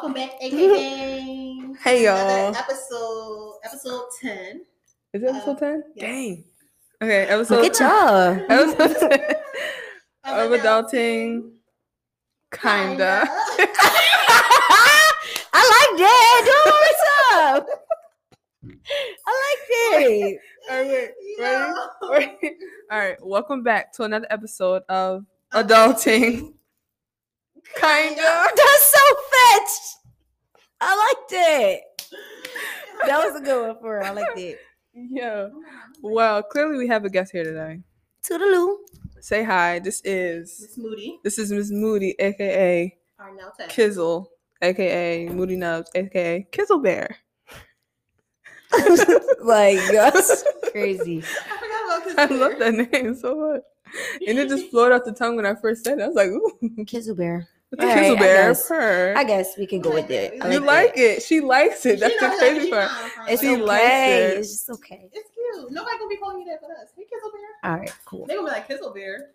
Welcome back, aka. Hey, y'all. Episode episode ten. Is it episode Uh, 10? yes. Dang. Okay, episode Look at y'all. Episode 10 Of of adulting. Kinda. I like that. Do what's up? I like that. All right, wait, Yo. ready? Wait. All right, welcome back to another episode of Adulting. Kinda. That's so fetched. I liked it. That was a good one for her. I liked it. Yeah. Well, clearly we have a guest here today. Toodaloo. Say hi. This is Miss Moody. this is Miss Moody, aka Are now. Kizzle, aka Moody Nubs, aka Kizzle Bear. like that's crazy. I forgot about. I love that name so much. And it just flowed off the tongue when I first said it. I was like, ooh, Kizzle bear. It's a All right, Kizzle I guess. Purr. I guess we can go with it. I you that. like it. She likes it. That's the knows crazy part. knows It's She okay. likes it. It's just okay. It's cute. Nobody gonna be calling you that but us. Hey, Kizzle Bear. All right, cool. They gonna be like Kizzle Bear.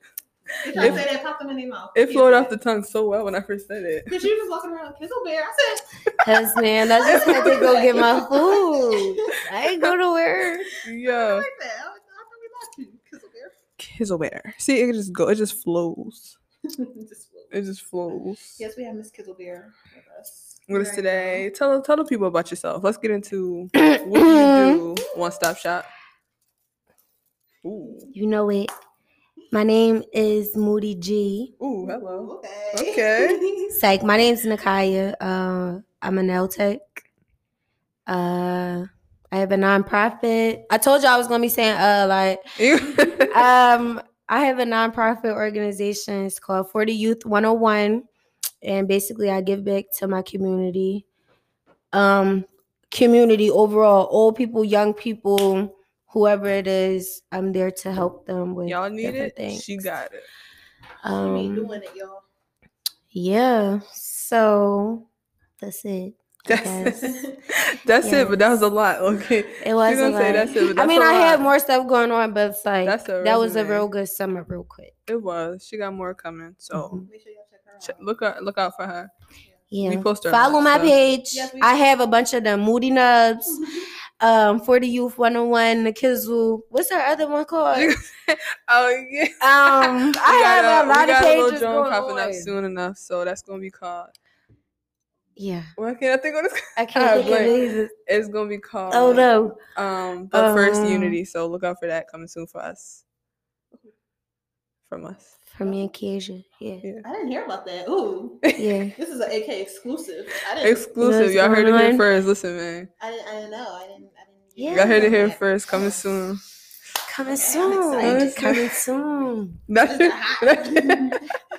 They try to It- say that popped them in their mouth. It flowed off the tongue so well when I first said it. Cause you was walking around Kizzle Bear. I said, Cause man, I just had to go get my food. I ain't go nowhere. I Yeah. like that. I, I thought we liked you, Kizzle Bear. Kizzle Bear. See, it just go. It just flows. Just flow. It just flows. Yes, we have Miss Kizzle Bear with us. With us Right today. Tell tell the people about yourself. Let's get into what do you do. One stop shop. Ooh. You know it. My name is Moody G. Ooh, hello. Okay. Okay. Psych. My name's Nakaya. Uh, I'm a nail tech. Uh, I have a nonprofit. I told you I was gonna be saying uh like um I have a nonprofit organization. It's called 40 Youth 101. And basically I give back to my community. Um community overall, old people, young people, whoever it is, I'm there to help them with Y'all need it. things. She got it. She be um doing it, y'all. yeah. So that's it. I That's it. That's it, but that was a lot. Okay. It was She a gonna say that's it, but I that's mean, a I had more stuff going on, but it's like That's a that was a real good summer, real quick. It was. She got more coming. So Mhm. Make sure y'all check her ch- out. look out look out for her. Yeah. We post her Follow on my so- page. Yes, we I have a bunch of them. Moody Nubs, um, for the Youth 101, the Kizzle. What's our other one called? Oh yeah. Um, I got have a lot we of got a little pages drone going popping up soon enough, so that's gonna be called. Yeah, Why can't I think of this? I I can't think of blank. it. It's gonna be called. Oh no. Um, but first Um, Unity. So look out for that coming soon for us. From us. From me and Keisha. Yeah. Yeah. I didn't hear about that. Ooh, Yeah. this is an AK exclusive. I didn't. Exclusive. what's Y'all heard it here first. Listen, man. I didn't. I didn't know. I didn't. I didn't. Yeah. Y'all heard it here first. Coming soon. Coming Okay, I'm soon. excited. Coming soon. That's This hot. I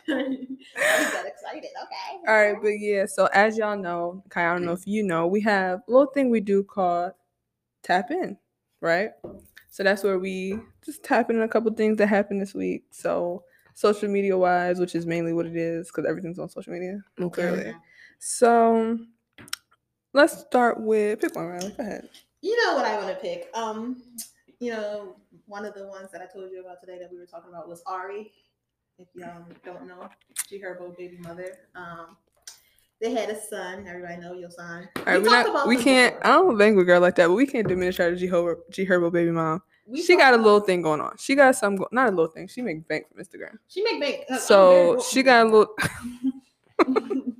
got excited. Okay. All right, but yeah, so as y'all know, Kai, I don't know if you know, we have a little thing we do called tap in, right? So that's where we just tap in a couple things that happened this week. So social media wise, which is mainly what it is, because everything's on social media, Okay. clearly. So let's start with pick one, Riley. Go ahead. You know what I want to pick? Um, you know, one of the ones that I told you about today that we were talking about was Ari. If y'all don't know, G Herbo baby mother. Um, they had a son. Everybody know your son. All right, we not we can't. I don't bang with girl like that, but we can't diminish her G Herbo, G Herbo baby mom. We she got a little thing going on. She got some, go- not a little thing. She make bank from Instagram. She make bank. uh, So she got a little.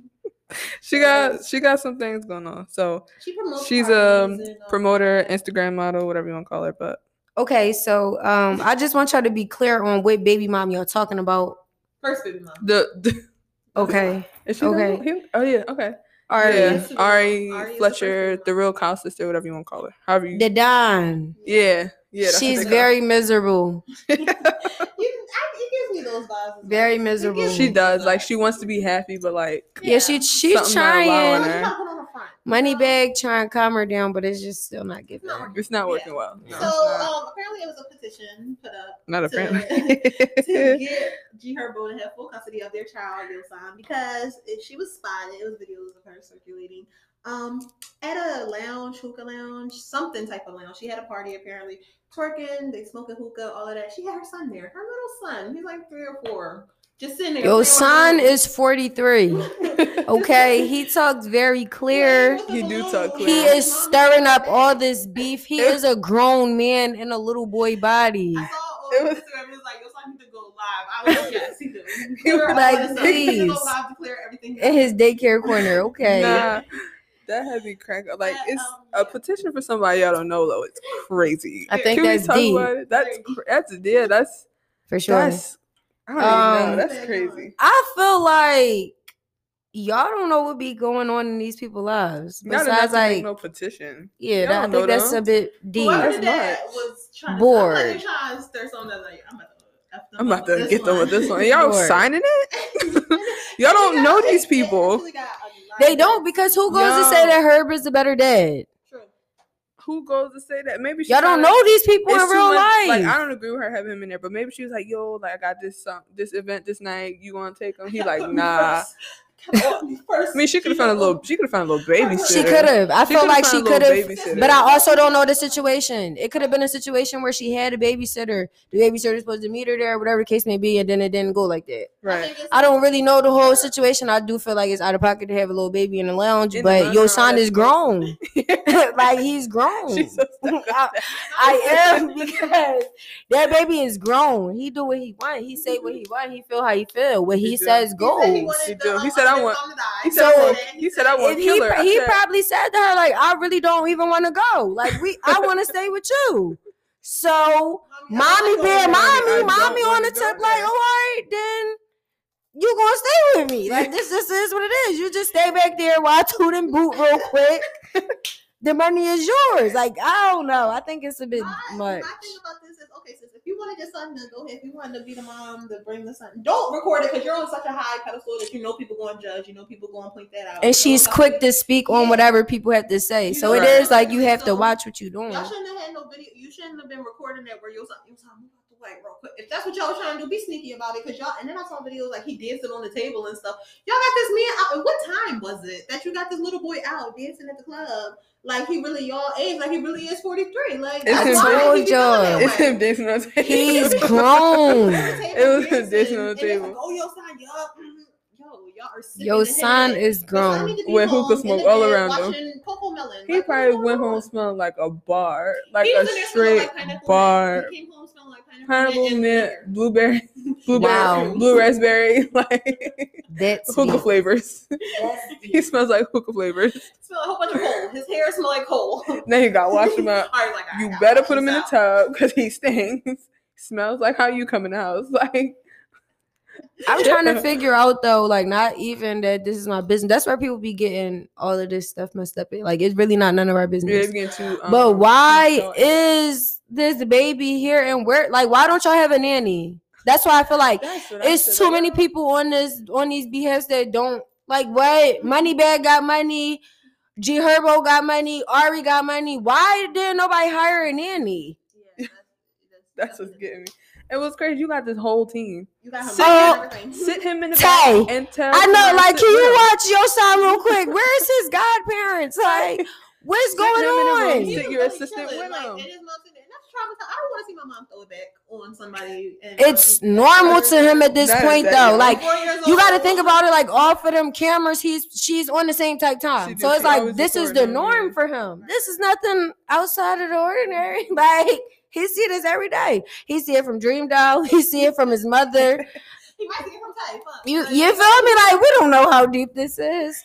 she got she got some things going on. So she she's a and, um, promoter, Instagram model, whatever you want to call her. But Okay, so um, I just want y'all to be clear on what baby mom y'all talking about. First baby mom. the, the Okay. is she Okay. okay. Oh yeah, okay. All right. Yeah, Yes, Ari Ari is the Fletcher, the real cow sister, whatever you want to call her. However you. The Don. yeah, yeah. She's they very miserable. You, it gives me those vibes. Very miserable. She does. Like she wants to be happy, but like Yeah, she she's Something not allowing trying. Her. She trying to put on the front. Moneybagg trying to calm her down, but it's just still not giving. No. her. it's not Yeah. working well. No, So not. um, apparently it was a petition put up not to- apparently. to get G Herbo to have full custody of their child, Yosohn, because if she was spotted, it was videos of her circulating um at a lounge, hookah lounge, something type of lounge. She had a party apparently, twerking, they smoking hookah, all of that. She had her son there, her little son. He's like three or four, just sitting there. Your son is 43. Okay, he talks very clear. He do talk clear. He clear. is stirring up all this beef. He is a grown man in a little boy body. I saw It on was- Instagram, it was like, yo, so I need to go live. I was like, yes, he did. He was like, He go live to clear everything. In his daycare corner, okay. Nah, that had me crack up. Like But, it's um, a petition for somebody y'all don't know though. It's crazy. I think Can we that's talk deep about it? That's Very deep. that's yeah. That's for sure. that's. I Um. That's crazy. I feel like y'all don't know what be going on in these people's lives. Besides, like, no petition. yeah, that, I don't think that's them. a bit deep. Whoever That's did that was trying Bored. to, I'm, like, trying to stir something like, I'm about to I'm about to get them with this one. Y'all Lord. signing it? Y'all don't know these they- they people. actually got a lot They don't because who goes to say that Herb is the better dad? Who goes to say that? Maybe she Y'all don't know these people in real much- life. Like I don't agree with her having him in there, but maybe she was like, "Yo, like I got this um, this event this night. You want to take him?" He like, "Nah." First, I mean, she could have found a little. She could have found a little babysitter. she could have. I She feel like she could have. But I also don't know the situation. It could have been a situation where she had a babysitter. The babysitter was supposed to meet her there, whatever the case may be, and then it didn't go like that. right. I don't really know the whole situation. I do feel like it's out of pocket to have a little baby in the lounge, In but lounge, your son is grown. like he's grown. She's so I. I am because that baby is grown. He do what he want. He say what he want. He feel how he feel. What he, He do. says He goes. said he wanted He. He said, I want- mom to die. He said, I want- he said, I want he. I he said- probably said to her like, "I really don't even want to go. Like we, I want to stay with you." So mommy bear, mommy, mommy on the tip, like, all right, then you gonna stay with me. Like this just is what it is. You just stay back there while I toot and boot real quick. the money is yours. Like, I don't know. I think it's a bit My, much. about this is okay, sis. If you wanted your son to go ahead, if you wanted to be the mom to bring the son, don't record it because you're on such a high pedestal that you know people going to judge. You know people going to point that out. And she's quick to speak on whatever people have to say. You So know it right. is like you have to watch what you're doing. Y'all shouldn't have had no video. You shouldn't have been recording that where your son, your son move out the way real quick. If that's what y'all was trying to do, be sneaky about it. Cause y'all. And then I saw videos like he dancing on the table and stuff. Y'all got this man out. What time was it that you got this little boy out dancing at the club? Like he really y'all age. Like he really is 43. Like It's that's him. why he that It's him dancing on the table. He's grown. It was him dancing on the table. Like, oh, yo, son, yo, mhm. yo, y'all are son is grown. With hookah smoke all around him. Melon. He Like, probably went home smelling like a bar, like a was in there smelling straight like bar. Pineapple, pineapple mint and mint, liquor. blueberry, blueberry, Wow. blue raspberry, like That's hookah deep. flavors. That's he smells like hookah flavors. Smell a whole bunch of coal. His hair smells like coal. Now you got to wash him up. I like, You better put him in this the tub because he stinks. Smells like how you come in the house. Like I'm trying to figure out though, like not even that this is my business. That's where people be getting all of this stuff messed up. In. Like it's really not none of our business. it's getting too. Um, but why is this baby here and where? Like why don't y'all have a nanny? That's why I feel like That's what I it's said, too like, many people on this on these BS that don't like what Moneybagg got money, G Herbo got money, Ari got money. Why didn't nobody hire a nanny? Yeah, That's what's getting me. It was crazy. You got this whole team. You got him Sit and him- Sit him in the Tay, back and tell. I know, somebody like, can you him. watch your son real quick? Where's his godparents? Like, what's Sit going him in the room. on? Sit your really assistant chilling, with like, him. and his mom sitting there, and that's traumatizing. I don't want to see my mom throw it back on somebody. It's normal to him at this That- point, though. Like, you got to think about it. Like, off of them cameras, he's she's on the same type time. So it's like this is the norm for him. This is nothing outside of the ordinary. Like he see this every day. He see it from DreamDoll. He see it from his mother. He might see it from Tay. Fuck. You you feel me? Like we don't know how deep this is.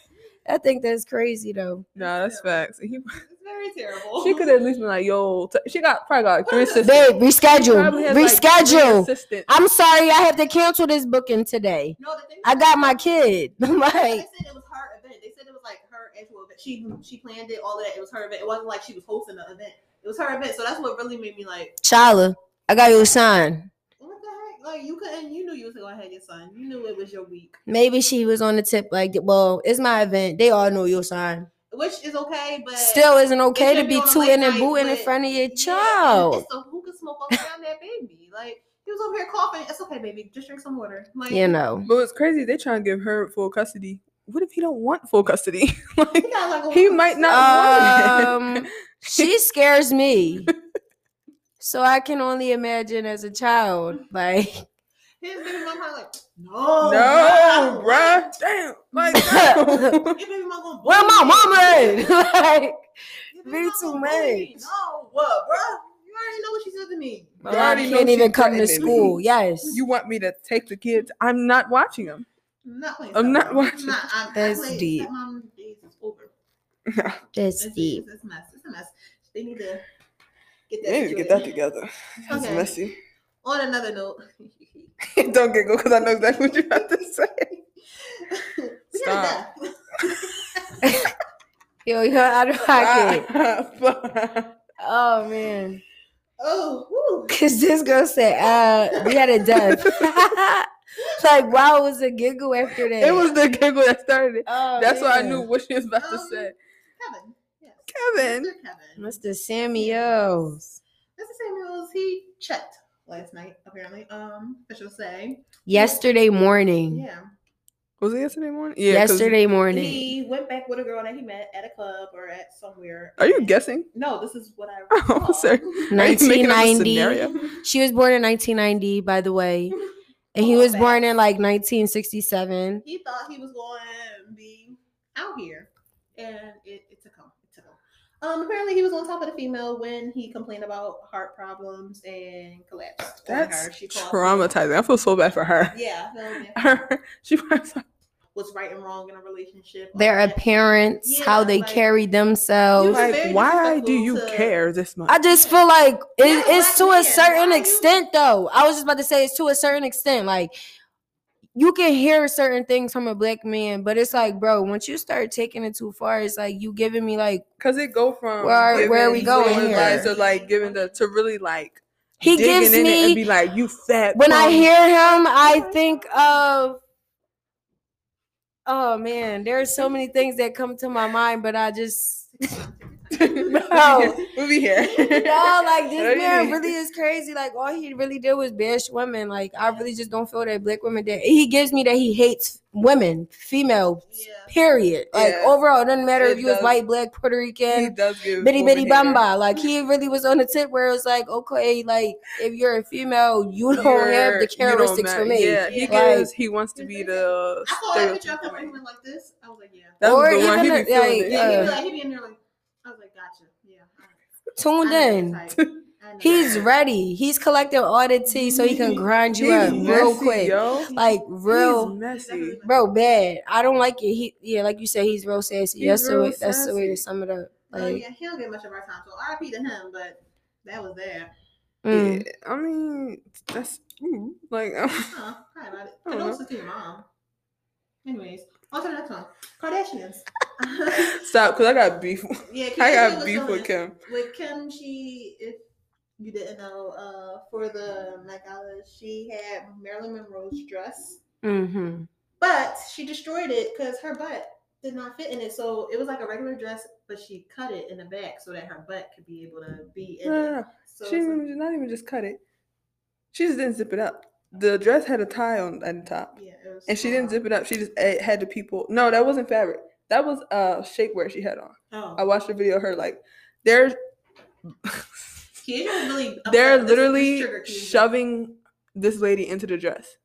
I think that's crazy though. Nah, that's facts. He, very terrible. she could at least been like, "Yo," t- she got probably got like three assistants. Babe, She reschedule. like, reschedule. I'm sorry, I have to cancel this booking today. No, the thing I got my kid. like They like, said it was her event. They said it was like her actual event. She she planned it, all of that. It was her event. It wasn't like she was hosting the event. It was her event. So that's what really made me like, Chala, I got your sign. what the heck? Like you couldn't. You knew you was gonna have your son. You knew it was your week, Maybe she was on the tip, like, well, it's my event. They all know your sign. which is okay, but Still isn't okay to be be on a tooting and night booting in front of your Yeah, child. and so who could smoke all around that baby? Like he was over here coughing. It's okay, baby. Just drink some water. Like You know. But what's crazy, they trying to give her full custody. What if he don't want full custody? he, like got like he might not want Um, it. she scares me. So I can only imagine as a child, like His baby mom probably like, no, No, I don't bruh. Damn. damn. Like, no. Your baby mama gonna Where my mama at? like, Your Be too gonna bully me. much. No, what, bro? You already know what she said to me. my You mom can't even come to threatening me. school. Yes. you want me to take the kids? I'm not watching them. I'm not playing. I'm not watching. Not, I'm, That's I played deep. Stepmom days is over. That's It's, deep. It's, it's a mess. It's a mess. They need to get that. They need to get that together. That's Okay. messy. On another note, Don't giggle because I know exactly what you're about to say. we Stop. had a death. Yo, you're out of pocket. Oh man. Oh, woo. Cause this girl said, uh, we had a death. like, wow, it was a giggle after that. it was the giggle that started it. Oh, That's why I knew what she was about to Um, say. Kevin. Yes. Kevin. Mr. Kevin. Mr. Samuels. Mr. Samuels, he checked last night, apparently. Um, officials say. Yesterday morning. Yeah. Was it yesterday morning? Yeah. Yesterday morning. He went back with a girl that he met at a club or at somewhere. Are you guessing? No, this is what I Oh, sorry. Are you making up a 1990. She was born in 1990, by the way. And he Oh, was born in like 1967. he thought he was going to be out here, and it, it took him. It took him. Um, apparently he was on top of the female when he complained about heart problems and collapsed. on her. That's She called- traumatizing. I feel so bad for her. Yeah, so, yeah. Her, she was what's right and wrong in a relationship. Their that. appearance, how they like- carry themselves. like, why do you to- care this much? I just feel like it, Yeah, it's to black a certain why you- extent, though. I was just about to say it's to a certain extent. Like you can hear certain things from a black man, but it's like, bro, once you start taking it too far, it's like you giving me like Because it go from Where are- where are we going here? to like giving the to really like he gives it and me. be like, you fat. when I hear him, I think of. Oh man, there are so many things that come to my mind, but I just Bro, we'll be here. no, like this man really is crazy. Like all he really did was bash women. Like I really just don't feel that black women did. He gives me that he hates women, female, Yeah. period. Like Yeah. overall, it doesn't matter It if you was white, black, Puerto he Rican, does give bitty woman bitty bamba. Like he really was on the tip where it was like, okay, like if you're a female, you don't have You're- the characteristics for me. Yeah, he Yeah. gives. He wants to be the. I saw that picture of him stereotypical when he man. went like this. I was like, yeah. That Or was the one he even be a- like, it. Yeah, he'd uh, be like, he'd be in there like, I was like, gotcha. Yeah. all right. Tuned I know in. that type. I know He's ready. He's collecting all the tea so he can grind you He's up real messy, quick. yo. Like real He's messy. bro, bad. I don't like it. He yeah, like you said, he's real sassy. He's that's the real way that's the way to sum it up. Oh, Like yeah, he don't get much of our time, so RIP to him. But that was that. mm. Yeah, I mean, that's mm, like. Huh, cry about it. I don't Condolences to your mom. Anyways, on to the next one. Kardashians. Stop, because I got beef. yeah, I got beef with Kim. With Kim, she, if you didn't know, uh, for the Met Gala, she had Marilyn Monroe's dress, hmm but she destroyed it because her butt did not fit in it. So it was like a regular dress, but she cut it in the back so that her butt could be able to be in No, it. So She didn't like- even, not even just cut it. She just didn't zip it up. The dress had a tie on at the top, yeah, it was and she didn't zip it up. She just had the people. No, that wasn't fabric. That was uh shapewear she had on. Oh, I watched the video. of Her like, they're really. they're This- this literally shoving this lady into the dress.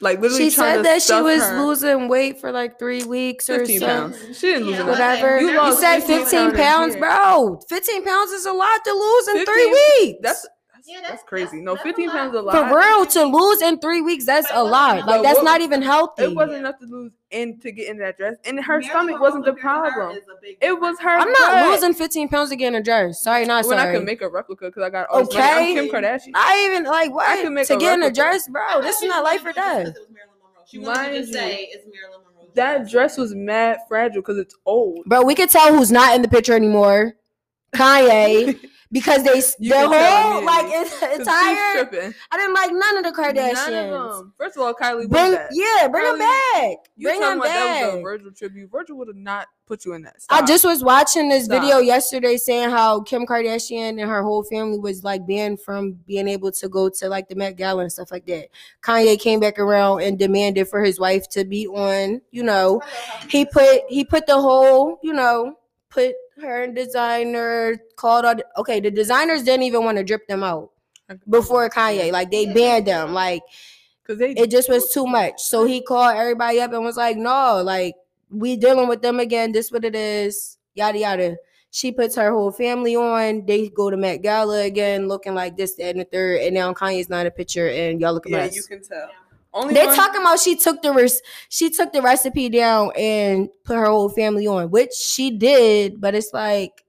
Like literally, She trying said to that she was her losing weight for like three weeks or 15 something. pounds. She didn't lose Yeah, enough. Whatever. You You, said 15 15 pounds pounds, bro. 15 pounds is a lot to lose in 15 three weeks. That's that's, Yeah, that's, that's- crazy. that's- no, that's 15 lot. pounds a lot. for real to lose in three weeks. That's a lot. Like that's not even healthy. It wasn't enough to lose in to get in that dress, and her Marilyn stomach wasn't the compared to her problem. is a big It was her. I'm not butt. losing 15 pounds to get in a dress. Sorry, not when I sorry. could make a replica because I got all this money. I'm Okay. Kim Kardashian. I even like what I what could make to a get in a dress, bro. This is not life or gonna do it death. just 'cause it was Marilyn Monroe. She wanted to Mind just you, say it's Marilyn Monroe. That dress was mad fragile because it's old. Bro, we could tell who's not in the picture anymore. Kanye, because they You the can tell whole like immediately. it's 'Cause entire. she's tripping. I didn't like none of the Kardashians. None of them. First of all, Kylie Bring was that. yeah, bring him Kylie, back. You Bring talking him about that was a back. Virgil tribute? Virgil would have not put you in that. I just was watching this Stop. video yesterday saying how Kim Kardashian and her whole family was like banned from being able to go to like the Met Gala and stuff like that. Kanye came back around and demanded for his wife to be on, you know, he put he put the whole, you know, put her designer, called all the, okay, the designers didn't even want to drip them out before Kanye. Like they banned them. Like Cause they it just was too much. So he called everybody up and was like, "No, like we dealing with them again. This what it is. Yada yada." She puts her whole family on. They go to Met Gala again, looking like this, that, and the third. And now Kanye's not in a picture, and y'all look a yeah, mess. you can tell. Only They one- talking about she took the res- she took the recipe down and put her whole family on, which she did. But it's like,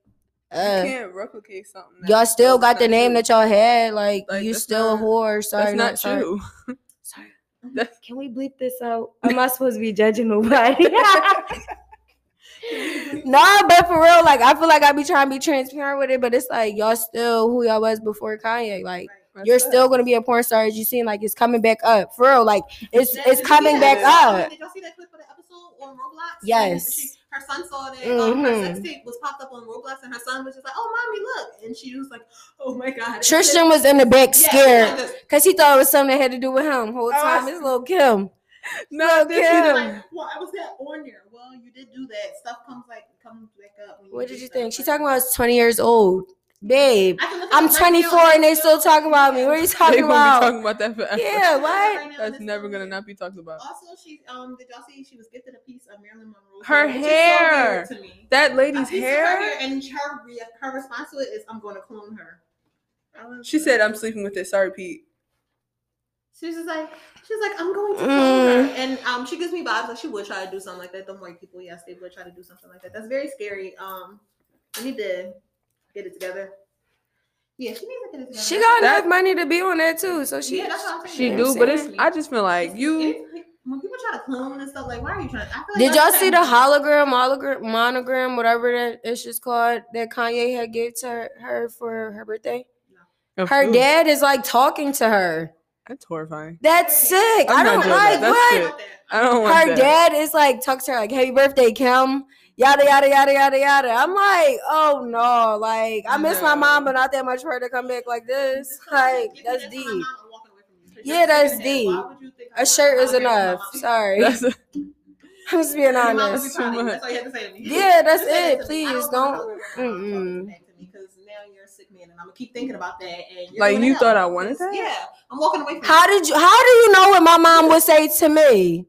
you uh, can't replicate something. that- y'all still got the name true. that y'all had. Like, Like, you that's still a whore. Sorry, That's not sorry. true. Sorry. That's- Can we bleep this out? I'm not supposed to be judging nobody. nah, but for real, like I feel like I be trying to be transparent with it, but it's like y'all still who y'all was before Kanye. Like That's you're it. still gonna be a porn star as you seem like it's coming back up. For real, like it's it's coming back up. Did y'all see that clip of the episode on Roblox? Yes. She, her son saw that um, her sex tape was popped up on Roblox, and her son was just like, "Oh, mommy, look!" And she was like, "Oh my god." Tristan was in the back scared because he thought it was something that had to do with him. Whole Oh, time it's little Kim. No, this yeah. is Like, well, I was that on there. Well, you did do that. Stuff comes like comes back up. What did you think? She's talking about 20 years old. Babe, I can look it I'm up right now, 24 and they still talking about me. What are you They talking gonna be about? talking about that forever. Yeah, what? That's never gonna not be talked about. Also, she um did y'all see she was gifted a piece of Marilyn Monroe? Her which is so hair. to me. That lady's piece of hair. and her re- her response to it is, "I'm going to clone her." She like- said, "I'm sleeping with it." Sorry, Pete. She was just like, she was like, I'm going to clone Mm. her, and um, she gives me vibes like she would try to do something like that. The white people, yes, they would try to do something like that. That's very scary. Um, I need to get it together. Yeah, she needs to get it together. She got enough money to be on that too. So she yeah, that's what I'm saying. She Yeah, do, but it's. I just feel like you. when people try to clone and stuff, like, why are you trying? I feel like Did y'all see same the hologram, hologram, monogram, whatever that it's just called that Kanye had gave to her, her for her birthday? Her Ooh, dad is like talking to her. That's horrifying. That's sick. I'm I don't like that. What. sick. I don't want Her that. dad is like talks to her like happy birthday, Kim. Yada yada yada yada yada. I'm like, oh no, like I miss my mom, but not that much for her to come back like this. Like that's did to my deep. mom, I'm walking away from you. 'Cause Yeah, that's sick in the head. deep. Why would you think I A want shirt is hologram of my enough. Sorry, I'm just being Your mom would honest. be Too proud of you. much. That's all you have to say to me. Yeah, that's it. that to me. I Please don't- a hologram of my mom Mm-mm. talking back to me because now you're a sick man, and I'm gonna keep thinking about that. And you're Like, you thought now. I wanted that? Yeah, I'm walking away from How you. did you? How do you know what my mom would say to me?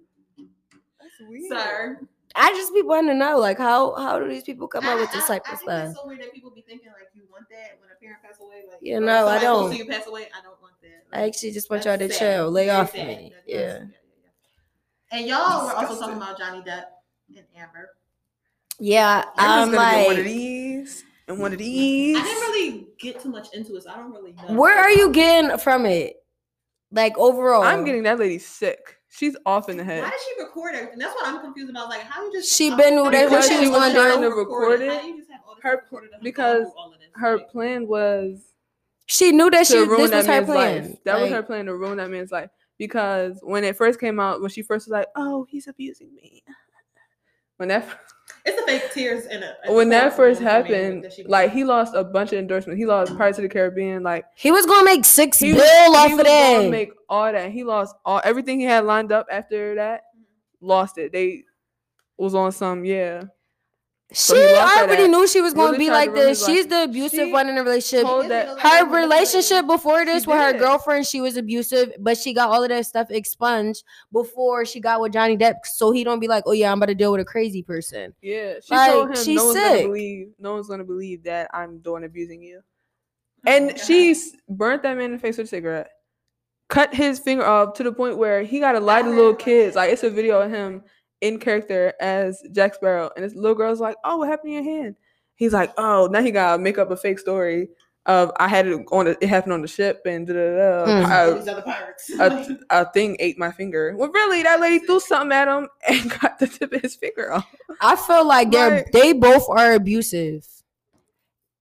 That's weird. sir. I just be wanting to know, like how how do these people come up with this type I, of I think stuff? it's so weird that people be thinking like you want that when a parent pass away. Like, Yeah, or no, I don't. to You pass away. I don't want that. I actually just want y'all to sad. chill, lay Very off sad. me. That- Yeah. yeah, yeah, yeah. And y'all were also talking about Johnny Depp and Amber. Yeah, I'm I'm just one of these and one of these. I didn't really get too much into it, so I don't really know. where are you getting from it? Like overall, I'm getting that lady sick. She's off in the head. Why did she record everything? That's what I'm confused about. Like, how you just She been knew how that what she was all gonna this do. to record it. How do you just have all this Her- stuff recorded of her because going through all of this? Her plan was She knew that she to this was that her man's plan. life. That was her plan to ruin that man's life. Because when it first came out, when she first was like, "Oh, he's abusing me," when that It's the fake tears in it. when that first happened, like he lost a bunch of endorsements. He lost Pirates of the Caribbean. Like He was gonna make six he bill was, off he of was gonna that. make all that. He lost all everything he had lined up after that. Lost it. They was on some yeah. She he that already knew she was gonna really be like this. She's the abusive She one in the relationship. her relationship before this with her girlfriend, she was abusive, but she got all of that stuff expunged before she got with Johnny Depp. So he don't be like, oh yeah, I'm about to deal with a crazy person. Yeah, she Like, told him she's no one's sick. gonna believe. No one's gonna believe that I'm doing abusing you. Oh And God. she's burnt that man in the face with a cigarette. Cut his finger off to the point where he got to lie to little kids. Like it's a video of him in character as Jack Sparrow, and this little girl's like, "Oh, what happened to your hand?" He's like, "Oh, now he gotta make up a fake story of I had it on. The, it happened on the ship, and da da da. Mm. All these other pirates. a, a thing ate my finger. Well, really, that lady threw something at him and got the tip of his finger off. I feel like they're Right. they both are abusive.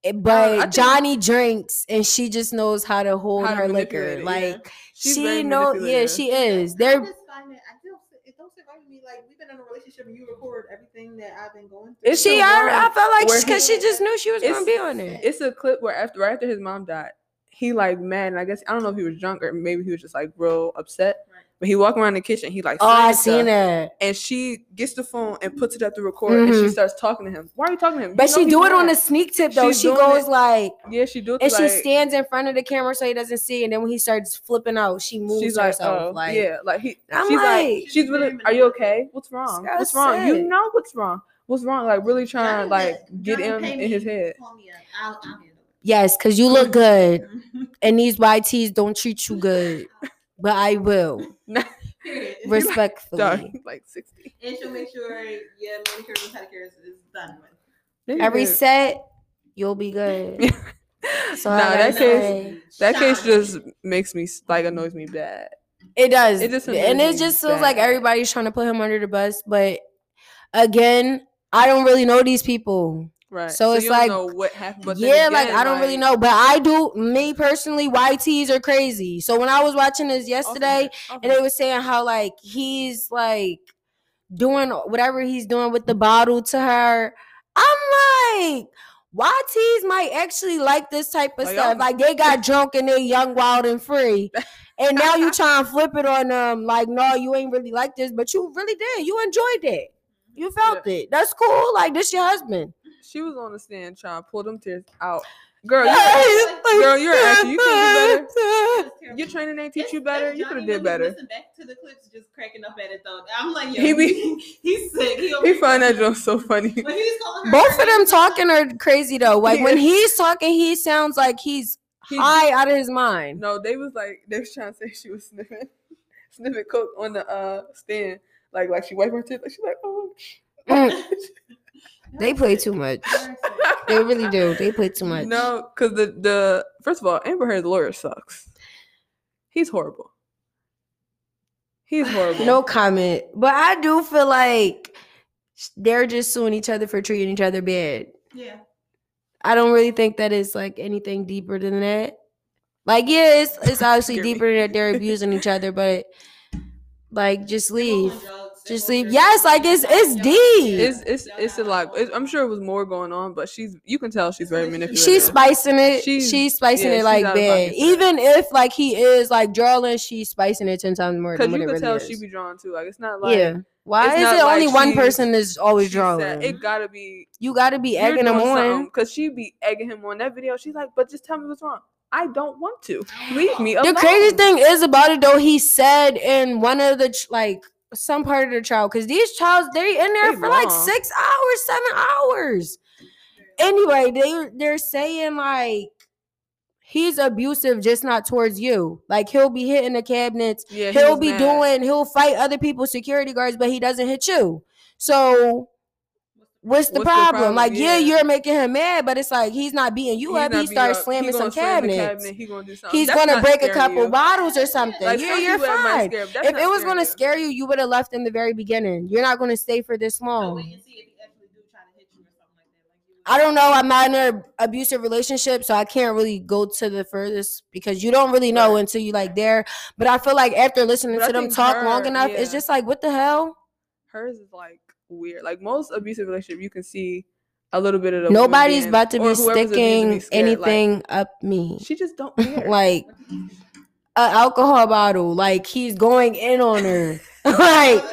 Eh, But I think- Johnny drinks and she just knows how to hold How to her liquor. it, yeah. Like she very know, yeah, she is. They're just find it. I don't. It don't sit right with me. Like we've been in a relationship and you record everything that I've been going through. It's she. the I, I felt like because he- she just knew she was gonna be on it. It's a clip where after right after his mom died, he like mad, and I guess I don't know if he was drunk or maybe he was just like real upset. Right. But he walking around the kitchen. He like, Oh, I seen that. And she gets the phone and puts it up to record, and she Mhm. starts talking to him. Why are you talking to him? You But she do it on a mad. sneak tip though. She's she goes it- like, Yeah, she do it. and to, she stands in front of the camera so he doesn't see. And then when he starts flipping out, she moves She's like, herself. oh, like, yeah, like he. I'm she's like, like- she's really. Are you okay? What's wrong? What's wrong? You know what's wrong. What's wrong? Like really trying to like get him in his head. yes, because you look good, and these YTs don't treat you good, but I will respectfully. Dog, like sixty. And she'll make sure your manicure and pedicure is, is done with. Every Yeah. set, you'll be good. So nah, that case, say, that case just makes me like annoys me bad. it does, it just and it just feels like everybody's trying to put him under the bus. But again, I don't really know these people. Right. So it's you don't like- know what happened. Yeah, like I don't really know, but I do. Me personally, YTs are crazy. So when I was watching this yesterday, it, off and they were saying how like he's like doing whatever he's doing with the bottle to her. I'm like, YTs might actually like this type of Oh, stuff. Like they got drunk and they young, wild, and free. And now you try and flip it on them, like, no, you ain't really like this, but you really did. You enjoyed it. You felt it. That's cool. Like this your husband. She was on the stand trying to pull them tears out. Girl, you, girl, you're acting. You can do better. Your training ain't teach you better. You could have did better. Listen back to the clips, just cracking up at it though. I'm like, yo, He he be- he's sick. He, over He find that joke so funny. When he's Both of them talking are crazy though. Like when he's talking, he sounds like he's He- high out of his mind. No, they was like they was trying to say she was sniffing, sniffing coke on the uh stand, like like she wiped her teeth. Like she's like, oh, Mm. They play too much. They really do. They play too much. no, because the the first of all, Amber Heard's lawyer sucks. He's horrible. He's horrible. No comment. But I do feel like they're just suing each other for treating each other bad. Yeah. I don't really think that it's like anything deeper than that. Like, yeah, it's it's obviously Scare me. deeper that they're abusing each other, but like just leave. They're both on. Just leave. Yes, like it's it's deep. It's it's it's a lot. It's, I'm sure it was more going on, but she's you can tell she's very manipulative. She's spicing it. She's- She's, spicing yeah, it like bad. pocket for that. Even if like he is like drawing, she's spicing it ten times more than you what it can really tell is. she be drawn too. Like it's not like yeah. Why is it only one person is always drawing? said- It gotta be you got to be egging him on. because she be egging him on that video. She's like, but just tell me what's wrong. I don't want to. Leave me The crazy thing is about it though, he said in one of the like some part of the trial, because these trials they're in there They for like six hours, seven hours. Anyway, they they're saying like he's abusive, just not towards you. Like he'll be hitting the cabinets, Yeah, he he'll be mad. doing, he'll fight other people's security guards, but he doesn't hit you. So what's the, What's the problem? problem? Like, yeah. Yeah. you're making him mad, but it's like he's not beating you He's up. He starts up. slamming He some slam cabinets. cabinet. He gonna. He's That's gonna break a couple you. bottles or something. Like, yeah, fuck you're fine. If it was gonna you. scare you, you would have left in the very beginning. You're not gonna stay for this long. wait and see if he actually do try to hit you or something like that. Like you I don't know. I'm not in an abusive relationship, so I can't really go to the furthest because you don't really know Right. until you like there. But I feel like after listening But I to them think talk long her- enough, it's just like, what the hell? Hers is like weird. Like most abusive relationship, you can see a little bit of the Nobody's being- about to be whoever's abusing sticking be scared. Like, anything up me. she just don't care. like an alcohol bottle. Like he's going in on her. like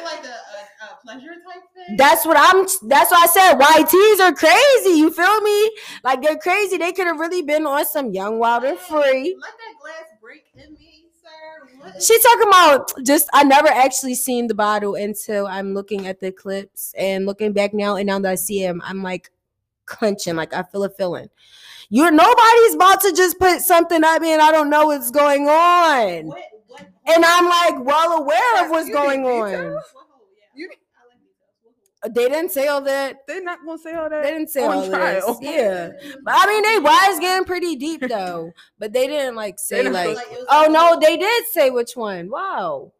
pleasure type thing? That's what I'm. That's why I said YTs are crazy. You feel me? Like they're crazy. They could have really been on some young, wild, and free. Let that glass break in me, sir. What? She talking about just. I never actually seen the bottle until I'm looking at the clips and looking back now. And now that I see him, I'm like clenching. Like I feel a feeling. You're nobody's about to just put something up me and I don't know what's going on. What? What? And I'm like well aware of what's going on. details? What hole? Yeah. You- I like details. What hole? They didn't say all that. They're not gonna say all that. They didn't say on all trial. this. Yeah. But I mean, they was getting pretty deep though. But they didn't like say didn't like, Like, oh like- no, they did say which one. Wow.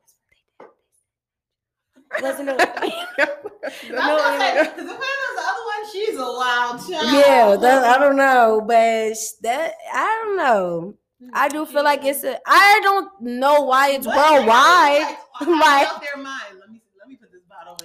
Wasn't it? I was gonna say, 'cause if it was the other one, she's a wild child. yeah, that, I don't know, but that I don't know. I do feel like it's a. I don't know why it's But worldwide. Like, high Like-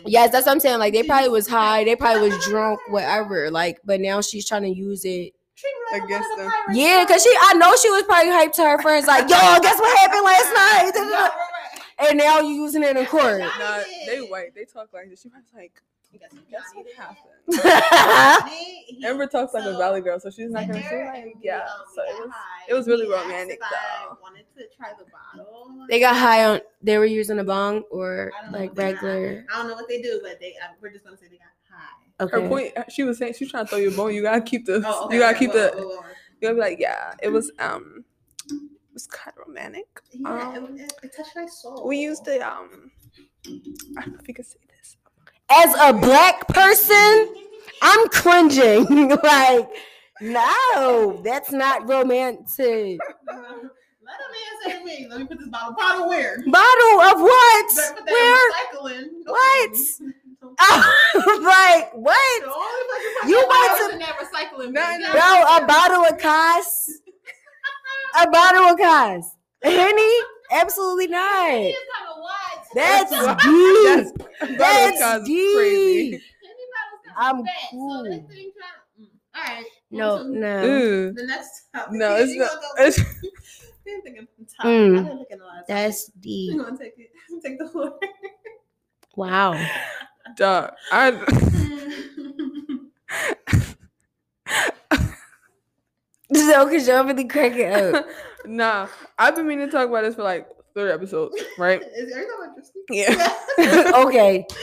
Yes, that's what I'm saying. Like they probably was high, they probably was drunk, whatever. Like, but now she's trying to use it. Treat me like Against one of the them. Yeah, cause she, I know she was probably hyped to her friends, like, yo, guess what happened last night? And now you using it in court. Nah, they white. They talk like this. She was like, You got some "Guess what happened?" They- Amber talks like a valley girl, so she's not gonna say there, like, yeah. So it was. high. it was really He romantic, if I though. wanted to try the bottle. they got high on. They were using a bong or I don't know like what they got. regular. I don't know what they do, but they. I, we're just gonna say they got high. Okay. Her point. She was saying she's trying to throw you a bone. You gotta keep the. Oh, okay, you gotta okay, keep whoa, the. whoa, whoa, whoa. You gotta be like, yeah. It was um. It was kind of romantic. Yeah, Um, it, it, it touched my soul. We used the um. I don't know if you can say this. As a black person, I'm cringing. like, no, that's not romantic. Let a man say to me, let me put this bottle. Bottle where? Bottle of what? Put that Where? recycling. Don't What? put me. Don't- like The what? only you put You that want to- in that recycling No, bin. no. Bro, a bottle of Cos. A bottle of Cos. Henny? Absolutely not. That's That's- deep. That's, That's that's deep. crazy. Henny bottle's kinda I'm fat, cool. So that thing. All right. No, no. Ooh. The next topic. No, it's you not. gonna go- It's, I'm thinking top. Mm. I didn't look at a lot That's topics. deep. You gonna take it? Take the floor. Wow. dog. I. So, because y'all really cracking up. nah, I've been meaning to talk about this for like thirty episodes, right? Is are you talking about Tristan? Yeah. okay.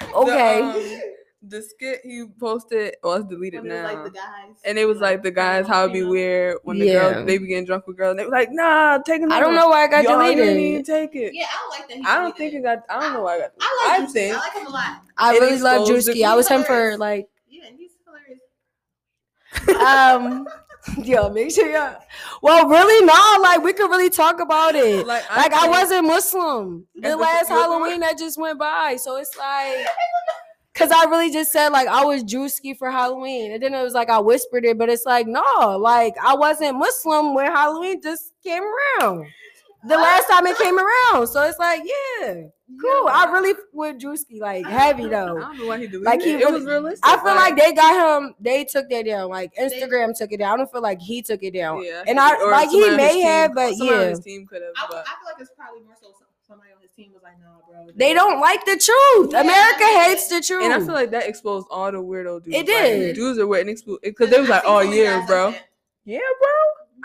Okay. The, um, the skit he posted, well, it's deleted When it was now. like the guys. and it was like the guys how it'd be weird when the Yeah. girls they be getting drunk with girls. And they were like, nah, take another I don't know why I got Y'all didn't even take it. Yeah, I don't like that. He I don't think it. it got. I don't know why I got. I I like. I, think- I like him a lot. I It really love exposed Drewski. I was him for like Yeah, he's hilarious. um yo, make sure y'all well really no, like we could really talk about it. Like, Like I wasn't Muslim. The last you Halloween that just went by. So it's like Cause I really just said like I was Drewski for Halloween, and then it was like I whispered it, but it's like no, like I wasn't Muslim when Halloween just came around. The last time it came around, so it's like yeah, cool. I really f- with Drewski like heavy I though. don't know why he deleted Like, he it really- was realistic. I feel like they got him. They took that down. Like Instagram took it down. I don't feel like he took it down. yeah, and I- like, he somebody on his may team- have, but yeah. his team could have. I, I feel like it's probably more so somebody on his team was like, "Nah, bro." They don't like the truth. Yeah. America hates the truth. and I feel like that exposed all the weirdo dudes. It Like, did. dudes are weird because they was like, "Oh yeah, bro." Yeah, bro.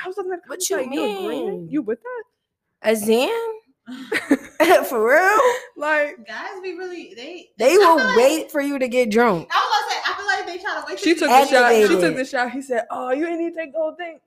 I was looking at What I was you like, mean? You with that? Azan for real. Like Guys be really they. They I will like- wait for you to get drunk. I was gonna say, I feel like they try to wait. she took you the shot. She took the shot. He said, "Oh, you ain't even take the whole thing."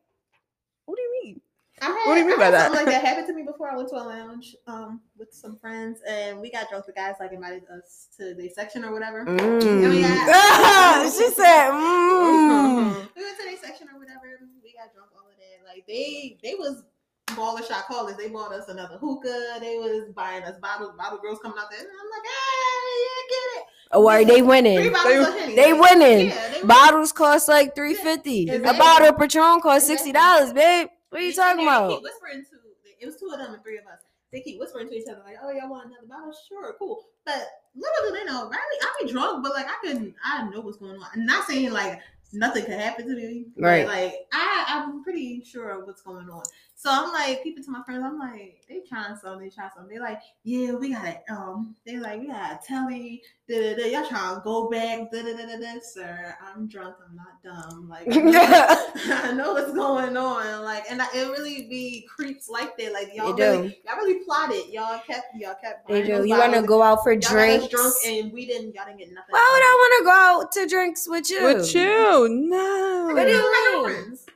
What do you mean? I had, What do you mean I by that? Something like that happened to me before. I went to a lounge um with some friends and we got drunk. The guys like invited us to their section or whatever. Mm. yeah. she said, mm. We went to their section or whatever. We got drunk, all of that. Like they they was baller shot callers. They bought us another hookah. They was buying us bottles. Bottle girls coming out there. And I'm like, hey, yeah, get it. Oh, worry, they Three winning. of Henny. They winning. Yeah, they winning. Bottles cost like three fifty. Yeah, A bottle of Patron cost sixty dollars, babe. What are you They- talking they? Keep whispering to it was two of them and three of us. They keep whispering to each other like, "Oh, y'all want another bottle? Sure, cool." But little do they know, Riley, I be drunk, but like I can, I know what's going on. I'm not saying like nothing could happen to me, Right. Like I, I'm pretty sure of what's going on. So I'm like, peeping to my friends. I'm like, they trying something, they trying something. They like, yeah, we got it. Um, they like, we got a telly. Da, da, da. Y'all trying to go back? Da, da, da, da, da. Sir, I'm drunk. I'm not dumb. Like. yeah. I know what's going on. Like, and I, it really be creeps like that. Like y'all They really, y'all really plotted. Y'all kept, y'all kept. They do. You want to go out for Y'all got drinks? drunk, and we didn't. Y'all didn't get nothing. Why would I want to go out to drinks with you? With you, no. What do you mean? friends.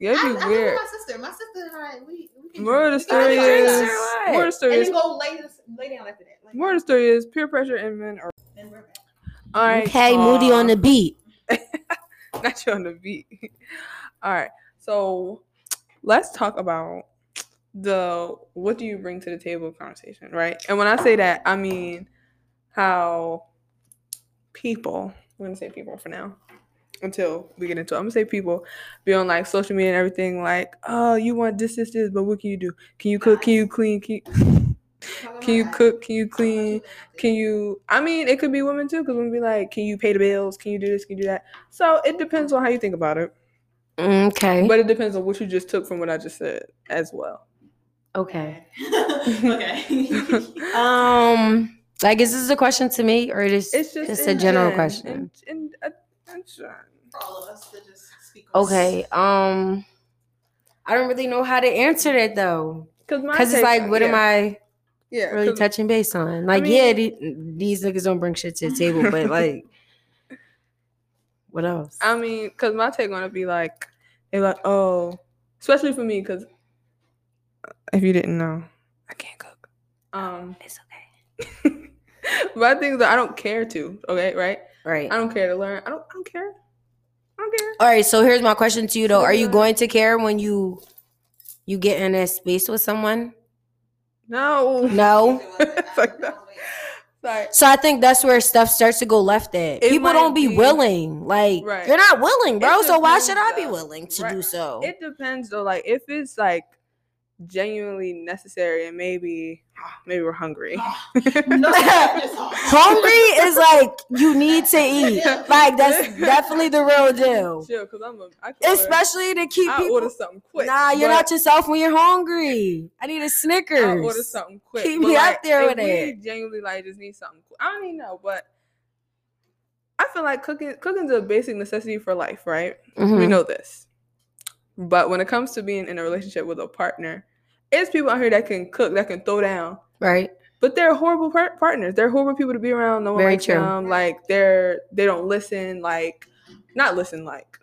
Yeah, it'd I, be I live with weird. my sister. My sister and I, we. we can More of the story have is. or? More of the story And is. then go lay, lay down after that. Like, More of the story is peer pressure and men are. And we're back. All right. Okay, Moody on the um, beat. not you on the beat. All right. So let's talk about the what do you bring to the table conversation, right? And when I say that, I mean how people, I'm gonna say people for now until we get into it. I'm gonna say people be on like social media and everything like, oh, you want this, this, this, but what can you do? Can you cook? Can you clean? Can you, can you cook? Can you clean? Can you? I mean, it could be women too, because women be like, "Can you pay the bills? Can you do this? Can you do that?" So it depends on how you think about it, Okay. but it depends on what you just took from what I just said as well. Okay. okay. Um, like, is this a question to me or is It's just just a general gen- question? In, in attention. For all of us to just speak Okay. Um, I don't really know how to answer that though, Cause, my because it's like, what am I Yeah, really 'cause- touching base on? Like, yeah, mean- the- these niggas don't bring shit to the table, but like, what else? I mean, cause my take gonna be like, they're like, oh, especially for me, cause if you didn't know, I can't cook. Um, It's okay. but I think that I don't care to. Okay, right? Right. I don't care to learn. I don't. I don't care. I don't care. All right. So here's my question to you though: Are you going to care when you you get in a space with someone? No. No. Like that. Sorry. So I think that's where stuff starts to go left at. It People don't be, be- willing. Like Right. you're not willing, bro. So why should I be willing to Right. do so? It depends though. Like if it's like genuinely necessary, and maybe maybe we're hungry. Hungry is like you need to eat. Like that's definitely the real deal. Chill, cause I'm a. I can order- Especially to keep I people. order something quick. Nah, you're not yourself when you're hungry. I need a Snickers. I order something quick. Keep me like, up there with it. Genuinely, like, just need something. Quick. I don't even know, but I feel like cooking cooking's a basic necessity for life, right? We Mhm. know this. But when it comes to being in a relationship with a partner, it's people out here that can cook, that can throw down. Right. But they're horrible par- partners. They're horrible people to be around. No one Very likes true. them. Like they're they don't listen. Like not listen. Like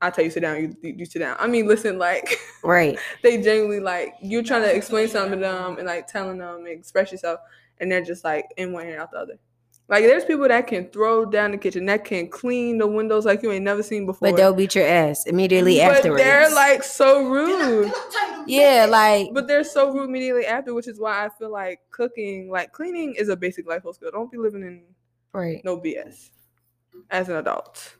I tell you sit down, you, you you sit down. I mean listen. Like Right. they genuinely like you're trying to explain something to them and like telling them and express yourself, and they're just like in one ear out the other. Like there's people that can throw down the kitchen, that can clean the windows like you ain't never seen before. But they'll beat your ass immediately afterwards. But afterwards. they're like so rude. yeah, like But they're so rude immediately after, which is why I feel like cooking, like cleaning, is a basic life skill. Don't be living in right. no BS as an adult,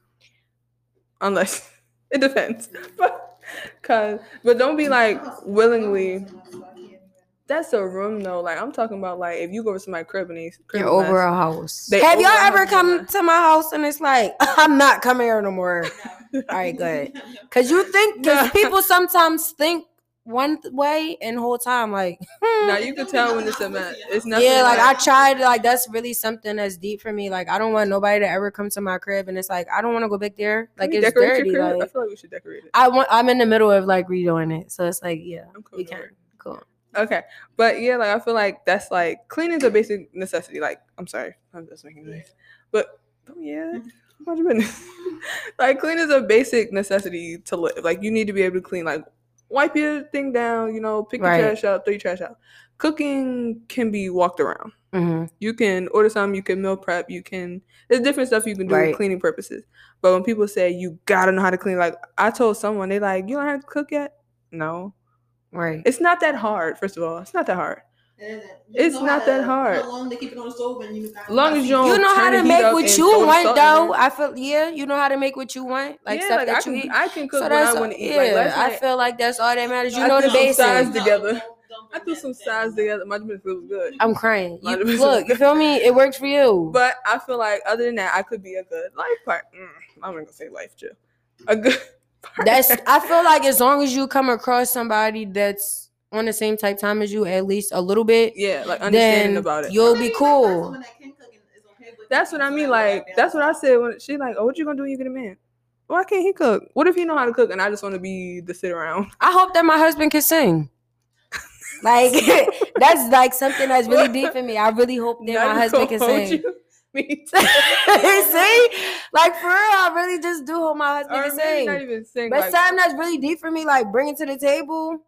unless it depends. But cause, but don't be like willingly. That's a room though. Like I'm talking about, like if you go to somebody's crib and they crib You're over mess, a house. They Have y'all ever come yeah. to my house and it's like, I'm not coming here no more? All right, good. Cause you think, cause Nah. people sometimes think one th- way and whole time like, hmm. Now you can tell when it's a mess. It's nothing. yeah, like I tried. Like that's really something that's deep for me. Like I don't want nobody to ever come to my crib and it's like I don't want to go back there. Like it's decorate dirty. your crib? I feel like we should decorate it. I want. I'm in the middle of like redoing it, so it's like yeah, I'm we can. it. Okay, but yeah, like I feel like that's like cleaning's a basic necessity. Like I'm sorry, I'm just making noise, but oh yeah, mind your business. like cleaning is a basic necessity to live. Like you need to be able to clean. Like wipe your thing down. You know, pick Right. your trash out, throw your trash out. Cooking can be walked around. hmm You can order some. You can meal prep. You can. There's different stuff you can do Right. with cleaning purposes. But when people say you gotta know how to clean, like I told someone, they like you don't have to cook yet. No, Right. it's not that hard. First of all, it's not that hard. It's not that hard. Long they keep it on the stove and you As long as you don't You know how to make what you want, though. I feel yeah. You know how to make what you want, like yeah, stuff like that I you can, eat. I can cook So when I want to eat. yeah. Like last I feel like that's all that matters. You I know the threw some basics. sides together. I threw some sides together. My business was good. I'm crying. You, Might have been look, you feel me? It works for you. But I feel like other than that, I could be a good life part. Mm, I'm not gonna say life, Jill. A good. That's. I feel like as long as you come across somebody that's on the same type time as you, at least a little bit, yeah, like understanding then about it. you'll be cool. That's what I mean. Like that's what I said when she like, oh, what you gonna do when you get a man? Why can't he cook? What if he know how to cook and I just want to be the sit around? I hope that my husband can sing. Like that's like something that's really deep for me. I really hope that Not my husband can sing. you. Me too. See, like for real, I really just do hope my husband or can maybe sing. not even sing. But like, something that's really deep for me, like bringing to the table,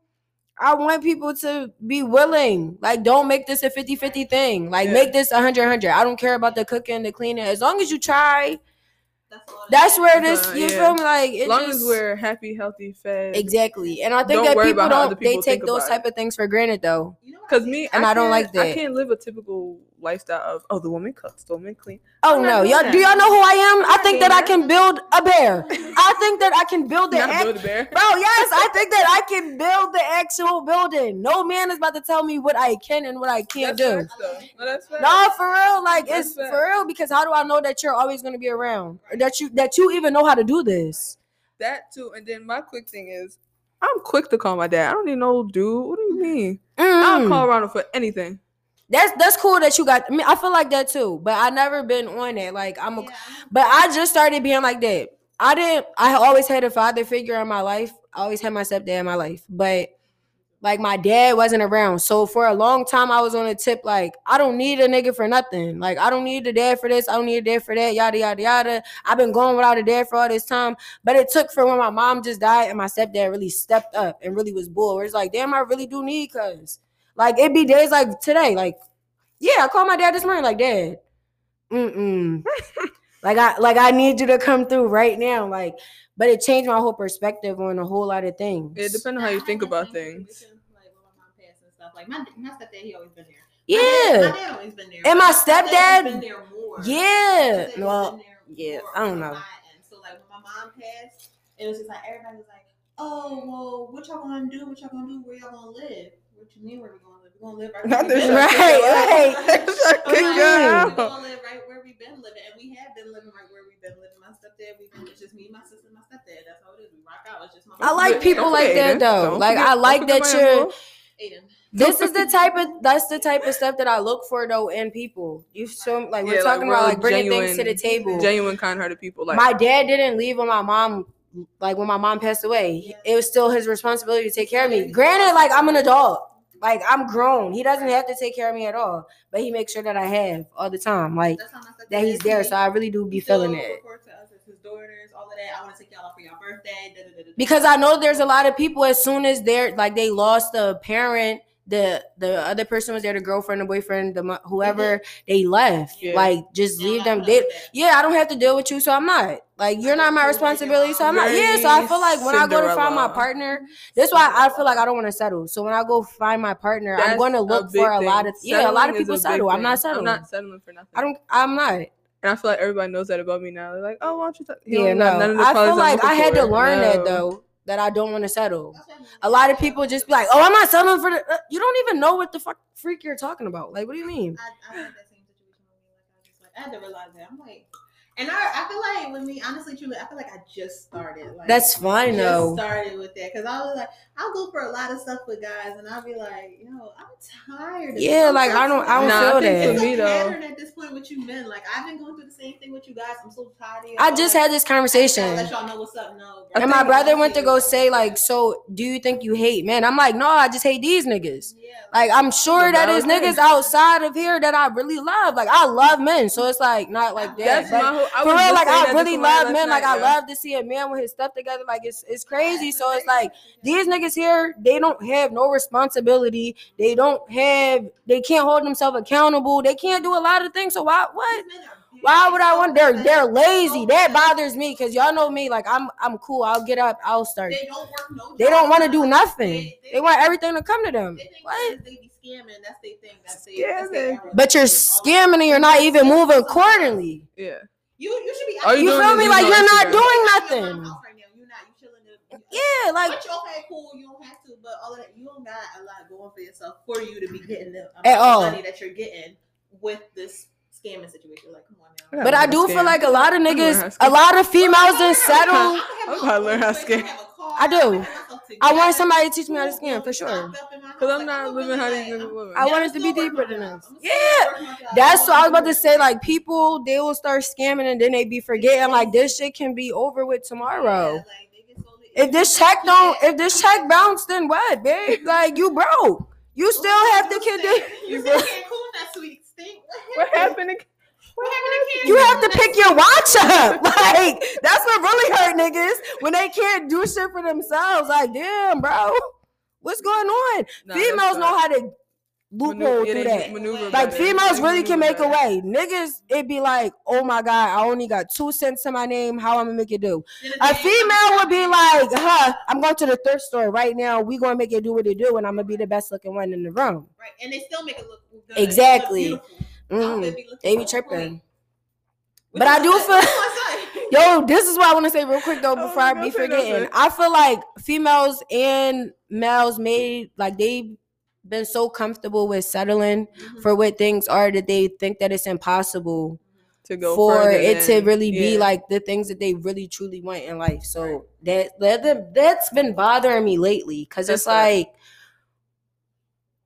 I want people to be willing. Like, don't make this a 50 50 thing. Like, Yeah. make this 100 100. I don't care about the cooking, the cleaning. As long as you try, that's where this, Uh, you yeah. feel me? Like, it as long just, as we're happy, healthy, fed. exactly. And I think Don't that people about how other don't, they take those about type of things for granted, though. Cause me, And I don't like can't- I can't live a typical lifestyle of oh the woman cooks, the woman clean. Oh no, y'all that. do y'all know who I am? I think that I can build a bear. I think that I can build the act- build a bear. Bro, yes, I think that I can build the actual building. No man is about to tell me what I can and what I can't That's do. facts. No. No, for real. Like That's it's for real because how do I know that you're always gonna be around? Or that you that you even know how to do this? That too, and then my quick thing is, I'm quick to call my dad. I don't need no dude. What do you mean? I Mm. don't call around for anything. That's that's cool that you got. I mean, I feel like that too, but I never been on it. Like I'm, a, Yeah, but I just started being like that. I didn't. I always had a father figure in my life. I always had my stepdad in my life, but like my dad wasn't around. So for a long time, I was on a tip like I don't need a nigga for nothing. Like I don't need a dad for this. I don't need a dad for that. Yada yada yada. I've been going without a dad for all this time, but it took for when my mom just died and my stepdad really stepped up and really was bull. Where it's like, damn, I really do need cuz. Like it'd be days like today, like yeah, I called my dad this morning, like dad. Mm-mm. like I like I need you to come through right now. Like, but it changed my whole perspective on a whole lot of things. It depends on how you think about things. Like my mom passed and stuff. Like my my stepdad, he always been there. My Yeah. dad, my dad always been there. And my stepdad stepdad- been there more. Yeah. My stepdad has Well, yeah, I don't know. So like when my mom passed, it was just like everybody was like, "Oh, well, what y'all gonna do? What y'all gonna do? Where y'all gonna live? What you mean where we gonna live? We gonna live right where we this been Right, living." right. Kick I'm you like, oh, out. We gonna live right where we've been living, and we have been living right where we've been living. My stepdad, we been, it's just me, my sister, my stepdad. That's how it is. We rock out. It's just my. I like people like that Aiden. though. Don't Like forget- I like that you're. Aiden. this is the type of that's the type of stuff that I look for though in people. You show like we're Yeah, like, talking about like bringing things to the table. Genuine, kind-hearted people. Like my dad didn't leave when my mom like when my mom passed away. It was still his responsibility to take care of me. Granted, like I'm an adult. Like I'm grown. He doesn't have to take care of me at all. But he makes sure that I have all the time. Like That's how my stepdad that he's there. So I really do be feeling it. reports to us as his daughters, all of that. I want to take y'all out for your birthday. Da, da, da, da, da. Because I know there's a lot of people as soon as they're like they lost a parent, the the other person was there, the girlfriend, the boyfriend, the whoever, mm-hmm. they left. Yeah. Like just leave them. They, up with that. yeah, I don't have to deal with you, so I'm not. Like you're not my responsibility, so I'm not. Yeah, so I feel like when I go to find my partner, that's why I feel like I don't want to settle. So when I go find my partner, I'm going to look big for a thing. lot of yeah, a lot of people a settle. I'm not settling. I'm not settling for nothing. I don't. I'm not. And I feel like everybody knows that about me now. They're like, "Oh, why don't you?" Talk? you Yeah, don't no. none of the I feel like I had to for. learn that though. That I don't want to settle. That's what I mean. A lot of people just be like, "Oh, I'm not settling for the." uh, You don't even know what the fuck freak you're talking about. Like, what do you mean? I, I had that same situation with me. Like I just like I had to realize that. I'm like, and I, I feel like with me, honestly, truly, I feel like I just started. Like That's fine just though. started with that because I was like, I'll go for a lot of stuff with guys, and I'll be like, you know, I'm tired. of Yeah, this. like I don't. I don't Nah, feel think that. for It's me, a though- pattern at this point with you men. Like I've been going through the same thing with you guys. I'm so tired of. I just had this I'll conversation. let y'all know what's up. No, I And my brother went to go say, like, so do you think you hate men? I'm like, no, I just hate these niggas. Yeah, Like, I'm sure The that is niggas outside of here that I really love. Like, I love men. So it's like, not like that. That's But my whole. I for real, like, I really love last men. Like, night, I love to see a man with his stuff together. Like, it's, it's crazy. So it's like, these niggas here, they don't have no responsibility. They don't have, they can't hold themselves accountable. They can't do a lot of things. So why, what? Why would I want? They're they're lazy. That bothers me because y'all know me. Like I'm I'm cool. I'll get up. I'll start. They don't work no. They don't want to do nothing. They- They want everything to come to them. They think What? that they be scamming. That's their thing. That's their. That's their Scamming. But you're scamming and you're not even moving accordingly. Yeah. You you should be. All You doing feel me? Like you're not doing nothing. in your house right now. You're not. You chilling. Yeah, like Which okay, cool. You don't have to, but all of that, you don't got a lot going for yourself for you to be getting the At all. money that you're getting with this scamming situation. Like, come on now. Yeah. But I do Scam. feel like a lot of niggas, a lot of females done settle. I'm about to learn how to scam. I do. I want somebody to teach me how to scam for sure. Because I'm not living how these niggas living. I want it to be deeper than this. Yeah, That's what I was about to say. Like people, they will start scamming and then they be forgetting. Like this shit can be over with tomorrow. If this check don't, if this check bounced, then what, babe? Like you broke. You still have to continue. You still can't cool that sweet stink. What happened? To- What happened to You have to pick your watch up. Like that's what really hurt niggas when they can't do shit for themselves. Like damn, bro, what's going on? Nah, Females know how to loophole Maneuver- through that. maneuver Like females really can make a way. Niggas, it'd be like, oh my god, I only got two cents to my name. How I'm gonna make it do? A female would be like, huh, I'm going to the thrift store right now. We gonna make it do what it do, and I'm gonna be the best looking one in the room. Right, and they still make it look good. Exactly. Look. Mm, Outfit be they be on tripping. But I do feel- what- that's what Yo, this is what I want to say real quick though Oh, before I be forgetting. say. I feel like females and males made like they've been so comfortable with settling I say. for what things are that they think that it's impossible to go for further it to than- really be like the things that they really truly want in life. So that that that's been bothering me lately because it's like. right.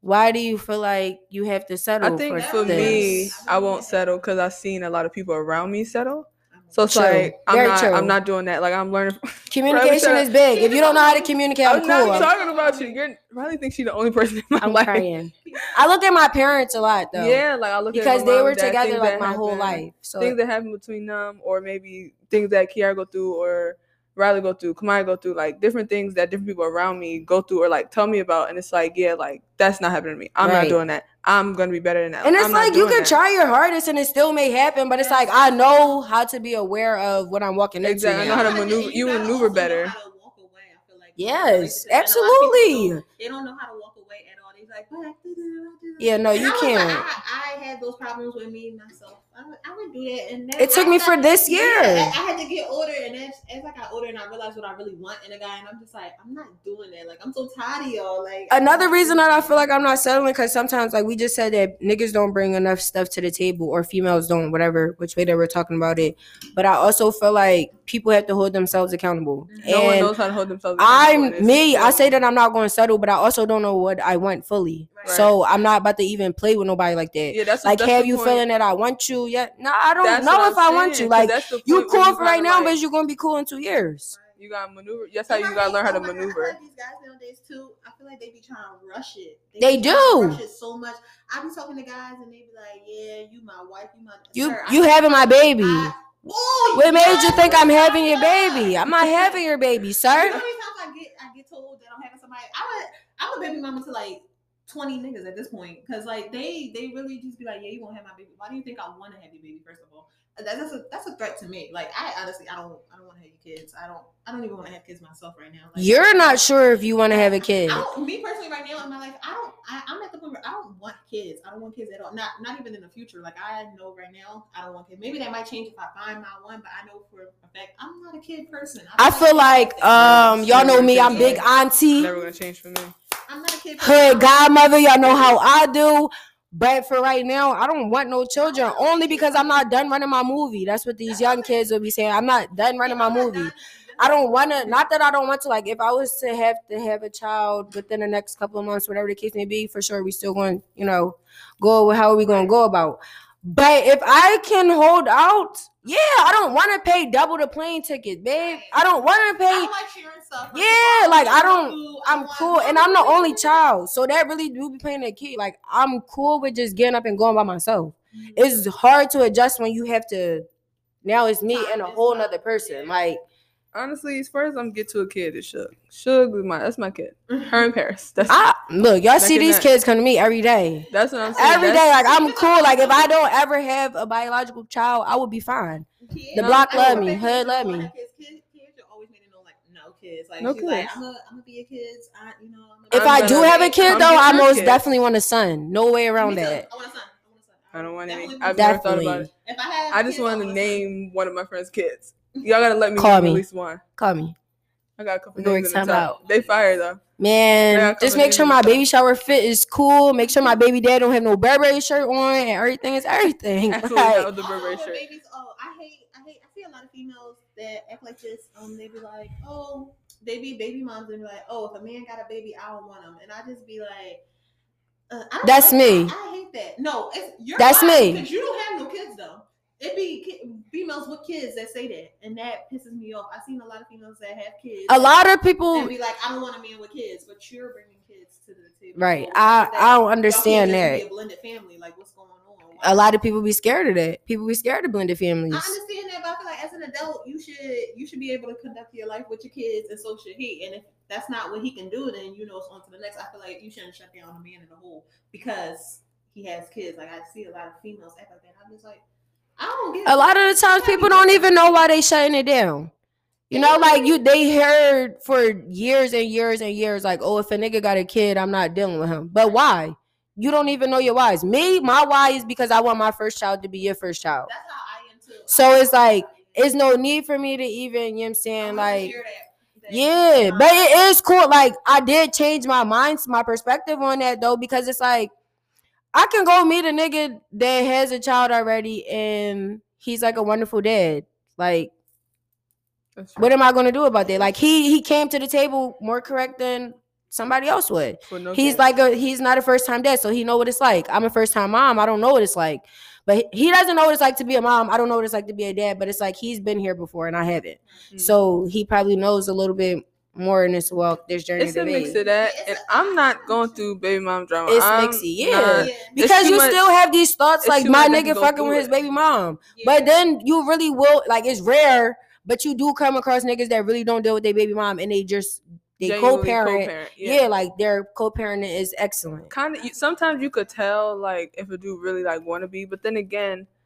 Like, why do you feel like you have to settle? I think for for me. I won't settle because I've seen a lot of people around me settle. So it's True. like I'm Very not true. I'm not doing that. Like I'm learning. communication is big. If you don't know how to communicate, I'm, I'm cool. not I'm, talking about you. You're Riley thinks she's the only person in my I'm life. crying. I look at my parents a lot though. Yeah, like I look at Because my they were dad, together like that my whole life. So Things that happen between them, or maybe things that Kiara go through, or Riley go through, Kamaya go through, like different things that different people around me go through, or like tell me about, and it's like, yeah, like that's not happening to me. I'm Right. not doing that. I'm gonna be better than that. And it's I'm like you can that. try your hardest and it still may happen, but it's like I know how to be aware of what I'm walking into. Exactly. I know how to maneuver- you gotta maneuver better. walk away, I feel like. Yes, And a lot of people absolutely. don't- They don't know how to walk away at all. They're like, but I did it, I. Yeah, no, And you I was like, can't. I, I had those problems with me myself. I would, do that, and It took I me for this Yeah, year. I, I had to get older, and as, as I got older, and I realized what I really want in a guy, and I'm just like, I'm not doing that. Like, I'm so tired of y'all. Like, Another reason that I feel like I'm not settling because sometimes, like we just said, that niggas don't bring enough stuff to the table or females don't, whatever, which way they were talking about it. But I also feel like people have to hold themselves accountable. Mm-hmm. No one and knows how to hold themselves. accountable, I'm me. I say that I'm not going to settle, but I also don't know what I want fully. Right. So I'm not about to even play with nobody like that. Yeah, that's Like, that's have you point. feeling that I want you yet? No, I don't That's know if I'm I want saying, you. 'cause Like that's the you point cool for right now, like- but you're gonna be cool in two years. You got maneuver. That's how you gotta learn how to my God, I feel maneuver. these guys nowadays too. I feel like they be trying to rush it. They be trying to do. rush it so much. I be talking to guys and they be like, "Yeah, you my wife, you my You sir, I- you having my baby. I- Oh, What made you think I'm having your baby? I'm not having your baby, You know sir. how many times I get I get told that I'm having somebody? I'm a I'm a baby mama to like twenty niggas at this point because like they they really just be like, yeah, you won't have my baby. Why do you think I want to have your baby? First of all, that's a that's a threat to me. Like I honestly I don't I don't want to have your kids. I don't I don't even want to have kids myself right now. Like, You're not sure if you want to have a kid. I don't, me personally, right now in my life, I don't. I, I'm at the point where I don't want kids. I don't want kids at all. Not not even in the future. Like I know right now, I don't want kids. Maybe that might change if I find my one, but I know for a fact I'm not a kid person. I don't feel like um y'all know me. I'm big auntie, Never gonna change for me. I'm not a hood godmother. Y'all know how I do. But for right now, I don't want no children only because I'm not done running my movie. That's what these young kids will be saying. I'm not done running my movie. I don't want to. Not that I don't want to. Like, if I was to have to have a child within the next couple of months, whatever the case may be, for sure, we still going. to you know, go with how are we going to go about. But if I can hold out, yeah, I don't want to pay double the plane ticket, babe. I don't want to pay. like. Yeah, like, I don't- I'm cool, and I'm the only child, so that really do be playing a key. Like, I'm cool with just getting up and going by myself. Mhm. It's hard to adjust when you have to. Now it's me and a whole nother person. Like. Honestly, as far as I'm get to a kid, it's Suge. Suge is my that's my kid. Her in Paris. That's I look, y'all see these that- kids come to me every day. that's what I'm saying. Every day, That's- like I'm cool. Like if I don't ever have a biological child, I would be fine. Kids, The block I love me, that hood love me. have Kids, kids, kids are always made to know like no kids. Like No she's like kids. I'm gonna I'm gonna be a kids. I you know. I'm If I'm I gonna- do have a kid I'm though, I most kid. definitely want a son. No way around that. I want a son. I want a son. I don't want any. Definitely I've want a never thought about it. If I have I just kids, wanted to want a son. name one of my friends' kids. Y'all gotta let me Call name me. at least one. Call me, I got a couple We gonna names in the time out. They fire though. man. Just make sure my baby shower fit is cool. Make sure my baby dad don't have no Burberry shirt on, and everything is everything. Absolutely Like, not with the Burberry Oh, shirt. babies. Oh, I hate, I hate. I see a lot of females that act like this. Um, they be like, oh, they be baby moms and be like, oh, if a man got a baby, I don't want him, and I just be like. Uh, I don't That's like me. that. I hate that. No, it's, you're That's me. Because you don't have no kids though. It be ki- females with kids that say that, and that pisses me off. I've seen a lot of females that have kids. a lot of people and be like, I don't want a man with kids, but you're bringing kids to the table. Right. I- I don't understand that. Be a blended family. Like, what's going on? Why- a lot of people be scared of that. People be scared of blended families. I understand that, but I feel like as an adult, you should you should be able to conduct your life with your kids, and so should he. And if that's not what he can do, then you know it's on to the next. I feel like you shouldn't shut down a man in the whole because he has kids. Like I see a lot of females act like that. I'm just like, I don't get a lot of the times people don't even know why they shutting it down. You know, like you they heard for years and years and years, like, oh, if a nigga got a kid, I'm not dealing with him. But why? You don't even know your whys. Me, my why is because I want my first child to be your first child. That's how I am too. So it's like, It's no need for me to even, you know what I'm saying, like Hear that- that- yeah, but it is cool. Like I did change my mind, my perspective on that though, because it's like I can go meet a nigga that has a child already and he's like a wonderful dad. Like, what am I gonna do about that? Like, he he came to the table more correct than somebody else would. No He's kids. like a he's not a first time dad, so he know what it's like. I'm a first time mom. I don't know what it's like. But he- doesn't know what it's like to be a mom. I don't know what it's like to be a dad, but it's like he's been here before and I haven't. Mm. So he probably knows a little bit more in this walk, this journey it's to a mix of that, and a- I'm not going through baby mom drama. It's I'm mixy, yeah. Yeah. Because you much- still have these thoughts like my much that can nigga fucking through with his baby mom. Yeah. But then you really will like it's rare, but you do come across niggas that really don't deal with their baby mom and they just they co-parent. co-parent, Yeah. like their co-parenting is excellent. kind of. Sometimes you could tell like if a dude really like want to be, but then again, it's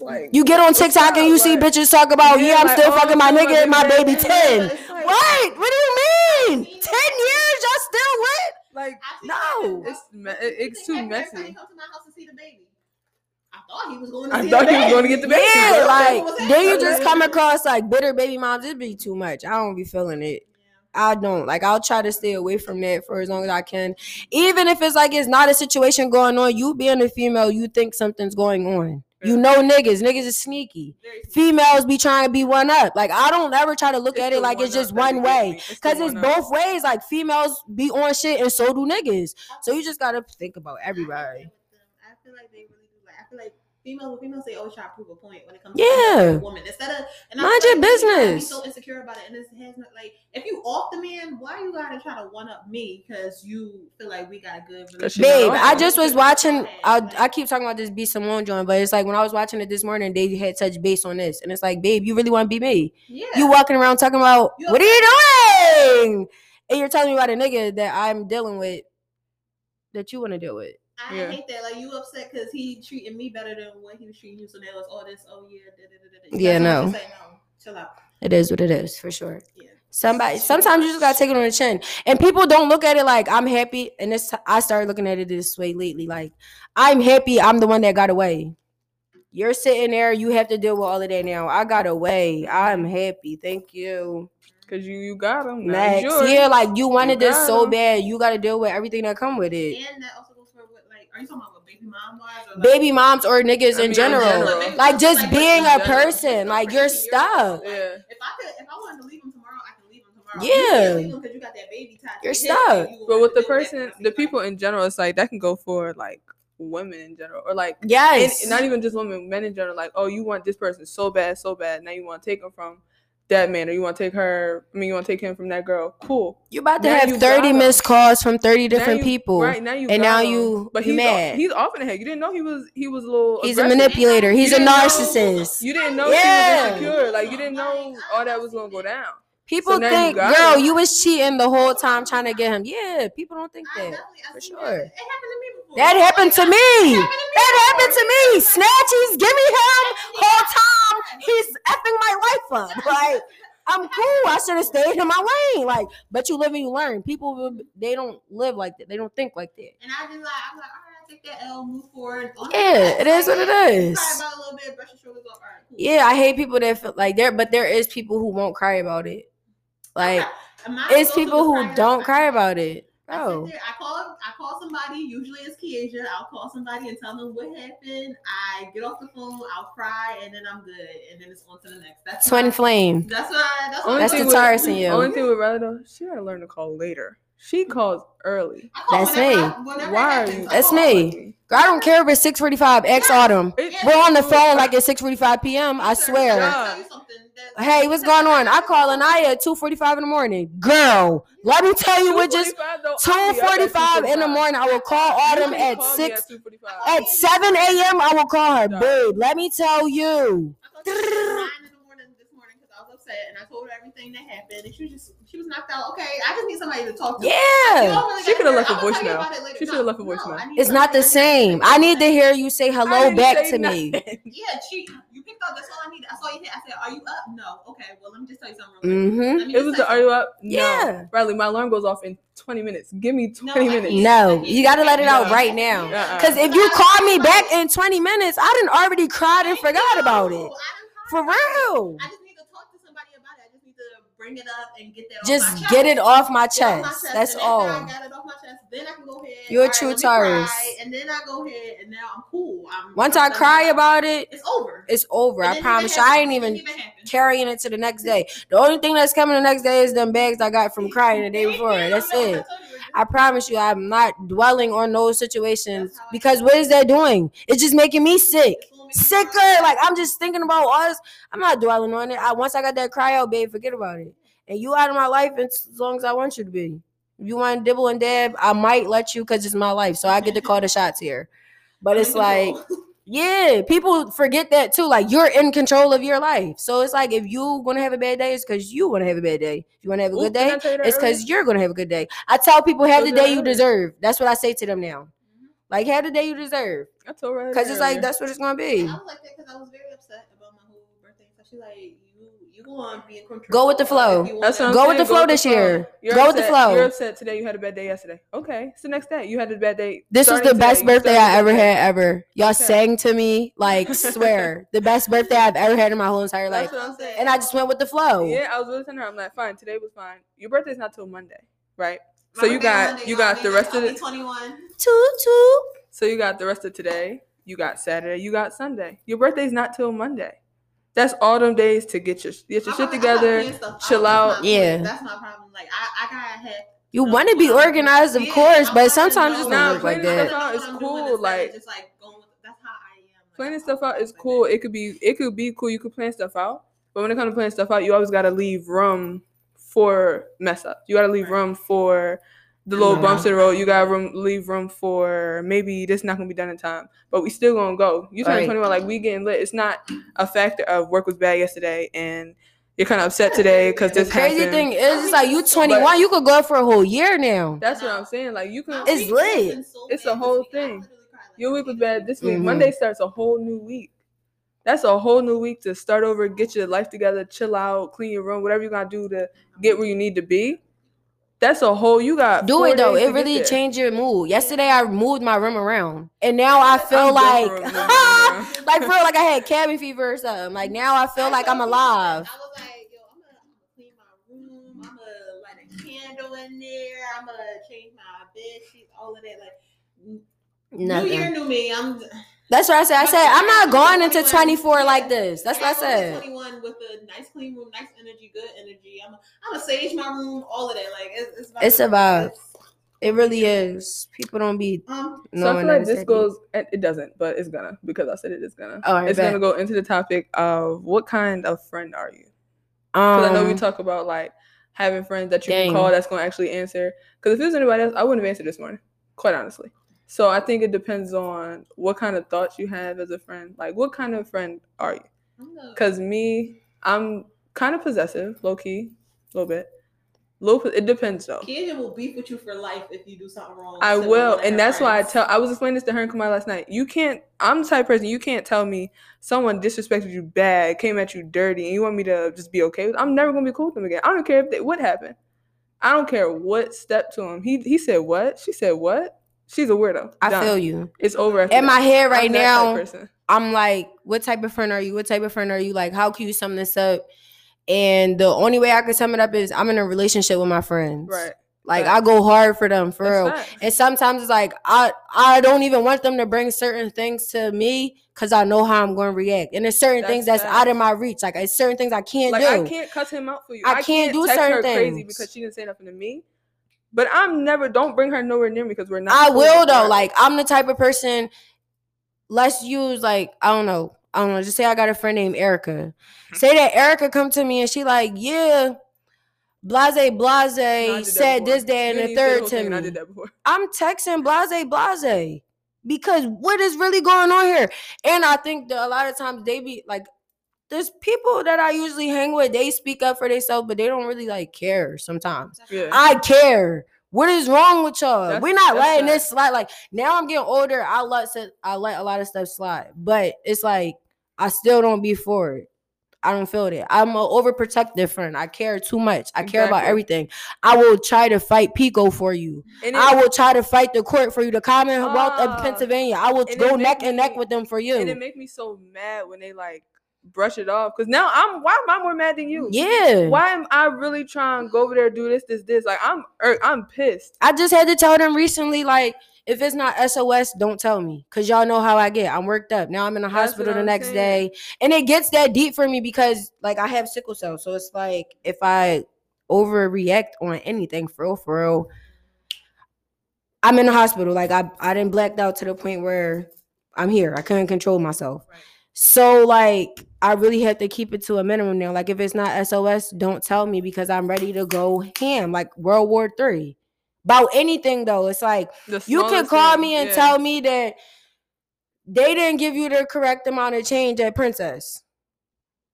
like You get on TikTok and up? you see bitches talk about, yeah, yeah, I'm like, still oh, fucking my nigga and my baby my 10. It's like- What? What do you mean? 10 years? Y'all still lit? like No. It's me- What do you it's too happened every time messy. he come to to see the baby? I thought he was going to I thought the he was baby. going to get the baby. Yeah, like then you just come across like bitter baby moms. It'd be too much. I don't be feeling it. I don't like. I'll try to stay away from that for as long as I can. Even if it's like it's not a situation going on, you being a female, you think something's going on. You know niggas. Niggas is sneaky. Females be trying to be one up. Like I don't ever try to look It's at it like it's just one way. It's Cause it's one up. both ways. Like females be on shit and so do niggas. So you just gotta think about everybody. I feel like they really do. Like I feel like females, when females say, "Oh, try to prove a point" when it comes Yeah. to a woman instead of uh, and I Mind your like women gotta Be business. so insecure about it, and this has not like if you off the man, why you gotta try to one up me because you feel like we got a good 'Cause she relationship? Babe, I just was watching. I, I keep talking about this B Simone joint, but it's like when I was watching it this morning, they had touched base on this, and it's like, babe, you really want to be me? yeah. You walking around talking about You what are you doing? And you're telling me about a nigga that I'm dealing with that you want to deal with. I Yeah. hate that. Like you upset because he treating me better than what he was treating you. So now it's all this. Oh yeah. Da, da, da, da, da. Yeah, no. Say no. Chill out. It is what it is for sure. Yeah. Somebody, sometimes you just gotta take it on the chin, and people don't look at it like I'm happy. And this, I started looking at it this way lately. Like I'm happy. I'm the one that got away. You're sitting there. You have to deal with all of that now. I got away. I'm happy. Thank you. Cause you you got him. Next, yeah, like you wanted this so so 'em. bad. You got to deal with everything that come with it. And that also goes for what like are you talking about baby mom wise or like, Baby moms or niggas I mean, in in general. general. Like just like, being what a person, It's like so you're stuck. Yeah. If I could, if I wanted to leave him tomorrow, I can leave him tomorrow. Yeah. You can't leave him because you got that baby tied. to You're stuck. you But with the have to deal person, the people in general, it's like that can go for like women in general, or like and, Yes. and not even just women, men in general. Like, oh, you want this person so bad, so bad. Now you want to take them from that man, or you want to take her. I mean, you want to take him from that girl. Cool. you about to now have 30 missed calls from 30 different you- people. Right now you And now him. you- but he's mad. he's off in the head. You didn't know he was he was a little. He's a manipulator. He's You a didn't know- narcissist. You didn't know Yeah. he was insecure. Like you didn't know all that was gonna go down. People So now you think, girl, him. you was cheating the whole time trying to get him. Yeah, people don't think that. definitely, I For see sure. That. It happened to me before. That happened to me. It happened to me. That happened to me. Snatchies, give me him whole time. He's effing my life up. Like, I'm cool. I should have stayed in my lane. Like, but you live and you learn. People, they don't live like that. They don't think like that. And I just like, I'm like, all right, take that L, move forward. Yeah, it is what it is. Cry about a little bit, brush your shoulders off. All right, cool. Yeah, I hate people that feel like there, but there is people who won't cry about it. Like, it's people who don't cry about it. I Oh, there, I call I call somebody, usually it's Kiesia. I'll call somebody and tell them what happened. I get off the phone, I'll cry, and then I'm good. And then it's on to the next. That's twin my- flame. That's what I that's what Only I That's the with- Taurus in you. Only thing with Riley though, she gotta learn to call later. She calls early. Call That's me. I- Why are happens, you? That's call. me. I don't care if it's 645. Ex autumn. It- We're on the phone like it's 6:45 p.m. I Sir, swear. let me tell you something that- Hey, what's going on? I call Anaya at 2:45 in the morning. Girl, let me tell you what just 2:45 though, I'll be up at 2:45 in the morning. I will call Autumn You at six. 2:45. At 7 a.m. I will call her, No. babe. Let me tell you. I called her at nine in the morning this morning because I was upset and I told her everything that happened and she was just she was knocked out. Okay, I just need somebody to talk to. Yeah. don't really She coulda left a I'm gonna tell you voicemail. about it later. She No, shoulda left a no, voicemail. I It's not the same. I need to hear you say hello back say to me. Yeah, she you picked up. That's all I needed. I saw you hit. I said, "Are you up?" No. Okay. Well, let me just tell you something. Real quick. Mm-hmm. It was the are you up? No. Yeah. Riley, my alarm goes off in 20 minutes. Give me 20 No, minutes. No, you gotta let it out No. right now. Uh-uh. Cause if you call me back in 20 minutes, I didn't already cried and forgot about No, it. I didn't For cry about it. real. I just need to talk to somebody about it. I just need to bring it up and get that. off Just get it off my it off my chest. chest. That's all. I got it off my chest. then I can go ahead. You're a true cry, Taurus. and then I go ahead, and now I'm cool. I'm, Once I'm I cry about it, it's over. it's over. I promise you. I ain't even even carrying it to the next day. The only thing that's coming the next day is them bags I got from crying the day before. That's it. I promise you, I'm not dwelling on those situations because what is that doing? It's just making me sick. Sicker. Like I'm just thinking about us. I'm not dwelling on it. I once I got that cry out, babe, forget about it. And you out of my life as long as I want you to be. If you want to dibble and dab, I might let you because it's my life. So I get to call the shots here. But it's like, yeah, people forget that too. Like you're in control of your life. So it's like if you gonna have a bad day, it's because you wanna have a bad day. If you wanna have a good day, it's because you're gonna have a good day. I tell people have the day you deserve. That's what I say to them now. Like have the day you deserve, I told her because it's like that's what it's gonna I be. was like that because I was very upset about my whole birthday. So she like you, you gonna be in control. Go with the flow. That's what I'm Go with saying, the flow this year. You're Go with the upset- flow. You're upset today. You had a bad day yesterday. Okay, it's the next day. You had a bad day. This was the best today. You birthday I ever today. had ever. Y'all Okay. sang to me like swear the best birthday I've ever had in my whole entire life, That's what I'm saying. and I just went with the flow. Yeah, I was really telling her. I'm like, fine. Today was fine. Your birthday's not till Monday, right? My So you got Monday, you got the rest of be it. 21. Toot toot. So you got the rest of today. You got Saturday. You got Sunday. Your birthday's not till Monday. That's all them days to get your get your I shit I together. planned chill out. out. That's my- Yeah. that's my problem. Like I, I gotta have. You know, want to be organized, of Yeah, course, I but sometimes it's not work like planning that. stuff out is What I'm doing cool, like- just like going with, that's how I am. Like, Planning stuff out is cool. It could be it could be cool. You could plan stuff out, but when it comes to planning stuff out, you always got to leave room for mess up. You got to leave Right. room for the little Yeah. bumps in the road. You got room leave room for maybe this not gonna be done in time, but we still gonna go. You turn Right. 21, like we getting lit. It's not a factor of work was bad yesterday and you're kind of upset today because this crazy happened. thing is, it's like you 21, you could go for a whole year now. That's what I'm saying. Like you can. It's lit. It's a whole thing. literally cried like Your week was bad this week. Mhm. Monday starts a whole new week. That's a whole new week to start over, get your life together, chill out, clean your room, whatever you gotta do to get where you need to be. That's a whole you got. Do it though. It really changed your mood. Yesterday I moved my room around, and now I feel I'm like, done for moving around. like for real, like I had cabin fever or something. Like now I feel like I'm alive. I was like, yo, I'm gonna, clean my room. I'm gonna light a candle in there. I'm gonna change my bed sheets, all of that. Like, new year, Nothing. new me. I'm. That's what I said. I said I'm not going into 24 like this. That's what I gotta said. 21 with a nice clean room, nice energy, good energy. I'm. I'm gonna sage my room, all of that. Like, it's it's, It's about- It really is. People don't be Um, So I knowing feel like this goes. It it doesn't, but it's gonna because I said it is gonna. All right, it's bet. gonna go into the topic of what kind of friend are you? Because I know we Um, talk about like having friends that you dang. can call that's gonna actually answer. Because if it was anybody else, I wouldn't have answered this morning, quite honestly. So I think it depends on what kind of thoughts you have as a friend. Like, what kind of friend are you? Because me, I'm kind of possessive, low key, a little bit. Low, it depends though. Kid will beef with you for life if you do something wrong. I will, and that's why I tell. I was explaining this to her and Kamai last night. You can't. I'm the type of person you can't tell me someone disrespected you bad, came at you dirty, and you want me to just be okay with. I'm never gonna be cool with them again. I don't care if they, what happened. I don't care what step to him. He he said what? She said what? She's a weirdo. I Done. feel you. It's over. In my head I'm right now. I'm like, what type of friend are you? What type of friend are you? Like, how can you sum this up? And the only way I can sum it up is I'm in a relationship with my friends. Right. Like Facts. I go hard for them for That's real. facts. And sometimes it's like I I don't even want them to bring certain things to me because I know how I'm going to react. And there's certain things That's that's out of my reach. Like it's certain things I can't like do. I can't cuss him out for you. I can't do text her certain crazy things. because she didn't say nothing to me. But I'm never. Don't bring her nowhere near me because we're not. I will though. regardless. Like I'm the type of person. Let's use like I don't know. I don't know. Just say I got a friend named Erica. Mm-hmm. Say that Erica come to me and she like yeah, blase blase No, I did that said this, day and the third whole to I me. did that before. I'm texting blase blase because what is really going on here? And I think that a lot of times they be like, there's people that I usually hang with. They speak up for themselves, but they don't really like care sometimes. Yeah. I care. What is wrong with y'all? That's- We're not letting facts. this slide. Like now, I'm getting older. I let I let a lot of stuff slide, but it's like I still don't be for it. I don't feel it. I'm a overprotective friend. I care too much. I care about everything. I will try to fight PECO for you. It, I will try to fight the court for you. The Commonwealth Ah. of Pennsylvania. I will go neck and neck with them for you. and it make me so mad when they like brush it off. Cause now I'm why am I more mad than you? Yeah. Why am I really trying to go over there do this, this, this? Like I'm er, I'm pissed. I just had to tell them recently, like, if it's not SOS, don't tell me. Cause y'all know how I get. I'm worked up. Now I'm in the That's hospital the next saying. day. And it gets that deep for me because like I have sickle cell. So it's like if I overreact on anything for real, for real, I'm in the hospital. Like I I didn't blacked out to the point where I'm here. I couldn't control myself. Right. So like I really have to keep it to a minimum now. Like if it's not SOS, don't tell me because I'm ready to go ham, like World War Three. About anything though. It's like you can call thing, me and yeah. tell me that they didn't give you the correct amount of change at Princess.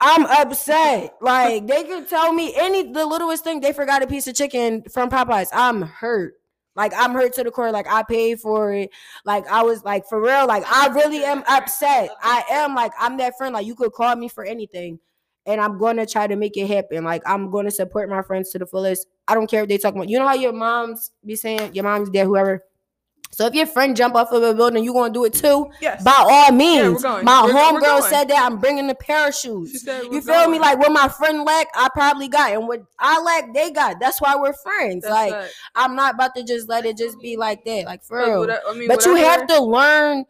I'm upset. like they could tell me any the littlest thing they forgot a piece of chicken from Popeyes. I'm hurt. Like I'm hurt to the core. Like I paid for it. Like I was like for real. Like I really am upset. I am like I'm that friend. Like you could call me for anything, and I'm gonna try to make it happen. Like I'm gonna support my friends to the fullest. I don't care if they talk about. You know how your moms be saying your mom's dad, whoever. So if your friend jump off of a building, you gonna do it too. Yes. By all means, going. my We're go- we're homegirl said that I'm bringing the parachutes. You feel me? Like what my friend lack, I probably got, and what I lack, they got. That's why we're friends. That's like right. I'm not about to just let it just be like that. Like for 'Cause real. I- I mean, But you I have heard- to learn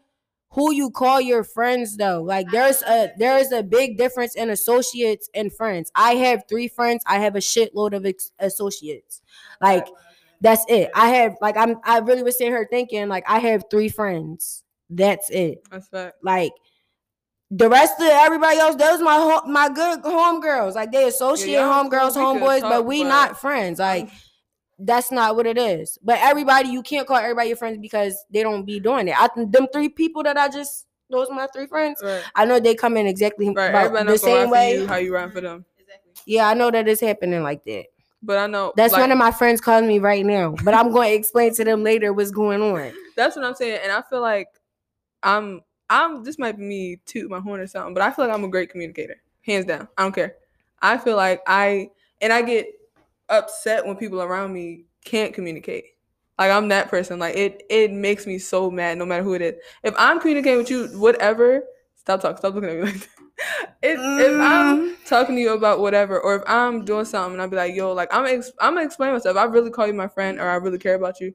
who you call your friends though. Like there's a there's a big difference in associates and friends. I have three friends. I have a shitload of ex- associates. Like that's it. I have like I'm I really was sitting here thinking like I have three friends. That's it. That's fact. Like the rest of everybody else, those my ho- my good homegirls. Like they associate y'all homegirls, homeboys, but we but- not friends. Like that's not what it is. But everybody, you can't call everybody your friends because they don't be doing it. I them three people that I just those my three friends. Right. I know they come in exactly Right. the same way. you, how you run for them. Exactly. Yeah, I know that it's happening like that. But I know That's like, one of my friends calling me right now, but I'm going to explain to them later what's going on. That's what I'm saying, and I feel like I'm I'm this might be me toot my horn or something, but I feel like I'm a great communicator, hands down. I don't care. I feel like I and I get upset when people around me can't communicate. Like I'm that person. Like it it makes me so mad no matter who it is. If I'm communicating with you, whatever, stop talking, stop looking at me like that. If, if I'm Mm. talking to you about whatever, or if I'm doing something and I'll be like, yo, like I'm ex- I'm gonna explain myself. I really call you my friend or I really care about you.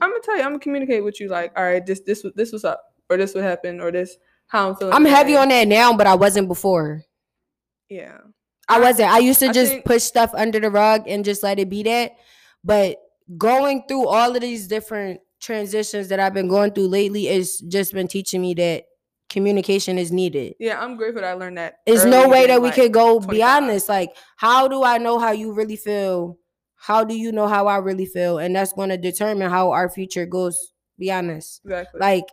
I'm gonna tell you, I'm gonna communicate with you like, all right, this this was this was up, or this would happen, or this how I'm feeling. I'm heavy on that now, but I wasn't before. Yeah. I wasn't. I used to I just think- push stuff under the rug and just let it be that. But going through all of these different transitions that I've been going through lately has just been teaching me that communication is needed. Yeah, I'm grateful that I learned that. There's no way that we like, could go 25. beyond this. Like, how do I know how you really feel? How do you know how I really feel? And that's going to determine how our future goes. Be honest. Exactly. Like,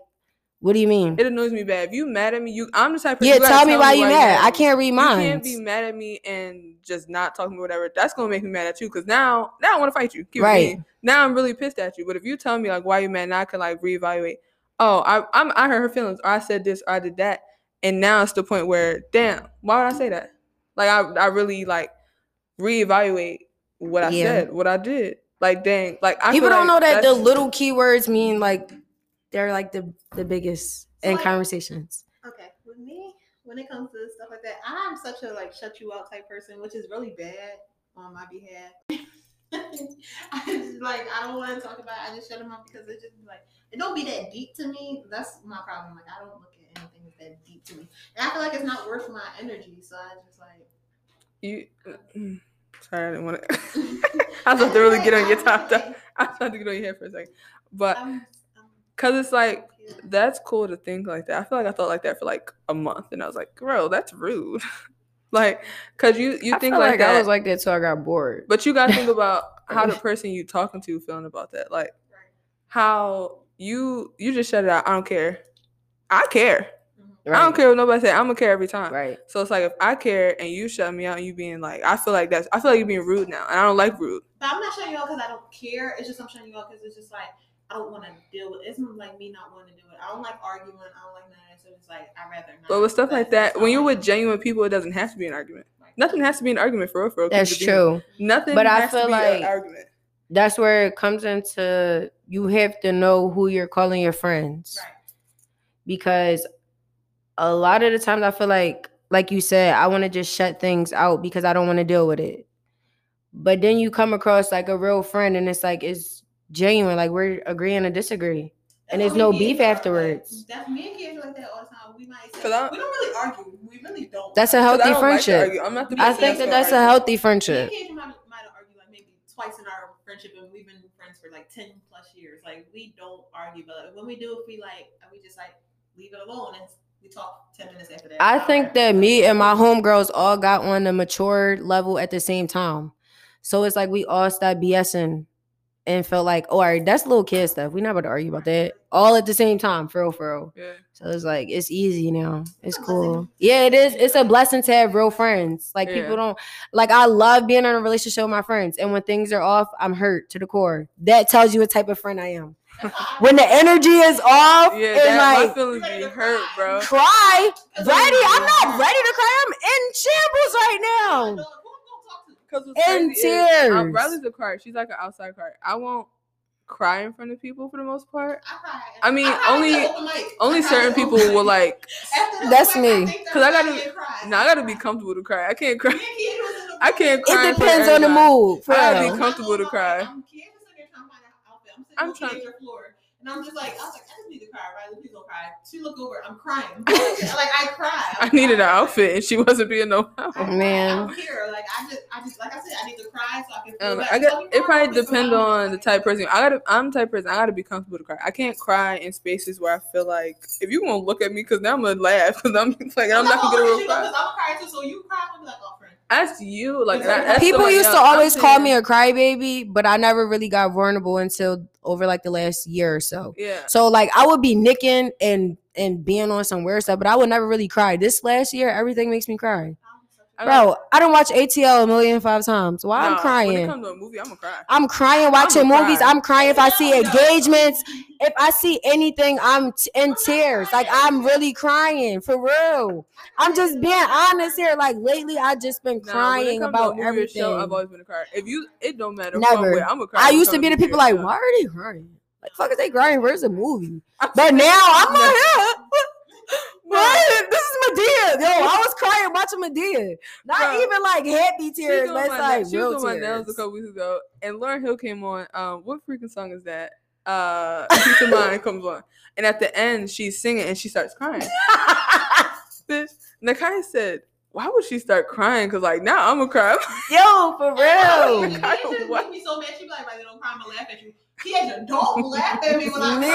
what do you mean? it annoys me bad. If you mad at me, you I'm the type of. Yeah, gotta tell me why you mad. I can't read mine. You can't be mad at me and just not talking to me, whatever. That's gonna make me mad at you. Cause now, now I want to fight you. Keep Right. being. Now I'm really pissed at you. But if you tell me like why you mad, now I can like reevaluate. Oh, I I'm, I hurt her feelings, or I said this, or I did that, and now it's the point where, damn, why would I say that? Like I I really like reevaluate what I Yeah. said, what I did. Like dang, like I People don't like know that the little keywords mean like they're like the the biggest So, in like- conversations. Okay, with me, when it comes to stuff like that, I'm such a like shut you out type person, which is really bad on my behalf. I just like I don't want to talk about. It. I just shut them out because it just like it don't be that deep to me. That's my problem. Like I don't look at anything that's that deep to me, and I feel like it's not worth my energy. So I just like. you. mm, Sorry, I didn't want to. I was about to really get on your top. Top. I was about to get on your head for a second, but cause it's like that's cool to think like that. I feel like I thought like that for like a month, and I was like, bro, that's rude. Like, cause you you I think feel like, that, I was like that till I got bored. but you gotta think about how the person you talking to feeling about that. Like how you you just shut it out. I don't care. I care. I don't care what nobody say. I'm gonna care every time. Right. So it's like if I care and you shut me out and you being like, I feel like that's I feel like you're being rude now, and I don't like rude. But I'm not shutting you out because I don't care. It's just I'm shutting you out because it's just like I don't want to deal with. It's not like me not wanting to do it. I don't like arguing. I don't like none of that. So it's like I rather not. But with stuff like that, when you're with genuine people, it doesn't have to be an argument. all. Nothing has to be an argument for real. For real, 'cause That's to be- true. Nothing. But I has to feel be like- argument. That's where it comes into you have to know who you're calling your friends. Right. Because a lot of the times I feel like like you said, I want to just shut things out because I don't want to deal with it. But then you come across like a real friend and it's like it's genuine, like we're agreeing to disagree. And there's no beef and kids are afterwards. That's me and kids like that all the time. We might say, 'Cause I- we don't really argue. We really don't. That's a 'Cause I healthy don't like to friendship. argue. I'm not the I think that gonna that's a argue. healthy Me friendship. and might, might have argued like maybe twice in our friendship, and we've been friends for like ten plus years. Like we don't argue, but when we do, if we like, we just like leave it alone and we talk ten minutes after that. I think that me and my homegirls all got on the mature level at the same time. So it's like we all stopped BSing and felt like, oh, all right, that's little kid stuff. We're not about to argue about that all at the same time, for real, for real. Yeah. So it's like it's easy now. It's cool. Yeah, it is. It's a blessing to have real friends. Like Yeah. people don't like. I love being in a relationship with my friends, and when things are off, I'm hurt to the core. That tells you what type of friend I am. When the energy is off, Yeah, and that, like my feelings be hurt, bro. cry, ready. I'm not ready to cry. I'm in shambles right now. Cause what's In crazy is, tears. Riley's a cry. She's like an outside cry. I won't cry in front of people for the most part. I I mean, cry only- at the open mic. Only I certain people open will like. That's me. Cause I gotta- can. No, I gotta be comfortable to cry. I can't cry. Me and Kid was in the I can't cry. It depends on the mood. For I gotta be comfortable to cry. I'm Kid was in trying to find an outfit. I'm sitting I'm on trying- Kid's floor. And I'm just like, I was like, I just need to cry, Riley. Please don't cry. She looked over, I'm crying. like I cry. I needed an outfit, and she wasn't being no help. I, Man. I don't care. Like I just, I just, like I said, I need to cry so I can feel Um, better. I got Tell me it probably about depend about on the type of person. I gotta I'm the type of person I gotta be comfortable to cry. I can't cry in spaces where I feel like if you won't look at me because now I'm gonna laugh because I'm like I'm not gonna get a real Because cry. I'm gonna cry too. So you cry, I'm gonna be like, oh, friend. That's you. Like that, People used to else. Always call me a crybaby, but I never really got vulnerable until over like the last year or so. Yeah. So like I would be nicking and and being on some weird stuff, but I would never really cry. This last year, everything makes me cry. Bro, I don't watch ATL a million and five times. Why I'm When it crying. comes to a movie, I'm gonna cry. I'm crying watching I'ma movies. cry. I'm crying if I see engagements. If I see anything, I'm t- in tears. Like I'm really crying for real. I'm just being honest here. Like lately, I just been crying comes to a about everything. show, I've always been a crier. If you, it don't matter. Never. I'm a cry. I used to be the people like, show. why are they crying? Like, fuck is they crying? Where's the movie? But now I'm not here. What? This is Madea. Yo, I was crying watching Madea. Not Bro, even like happy tears, was but on it's my like na- she real was on my nails a couple weeks ago, and Lauryn Hill came on. Um, what freaking song is that? Uh, Peace of Mind comes on, and at the end she's singing and she starts crying. Bitch, Nakai said, "Why would she start crying? Cause like now I'm gonna cry." Yo, for real. you I just what? make me so mad. She be like, "Riley, don't cry. I'm gonna laugh at you." He had your dog laugh at me when I Man.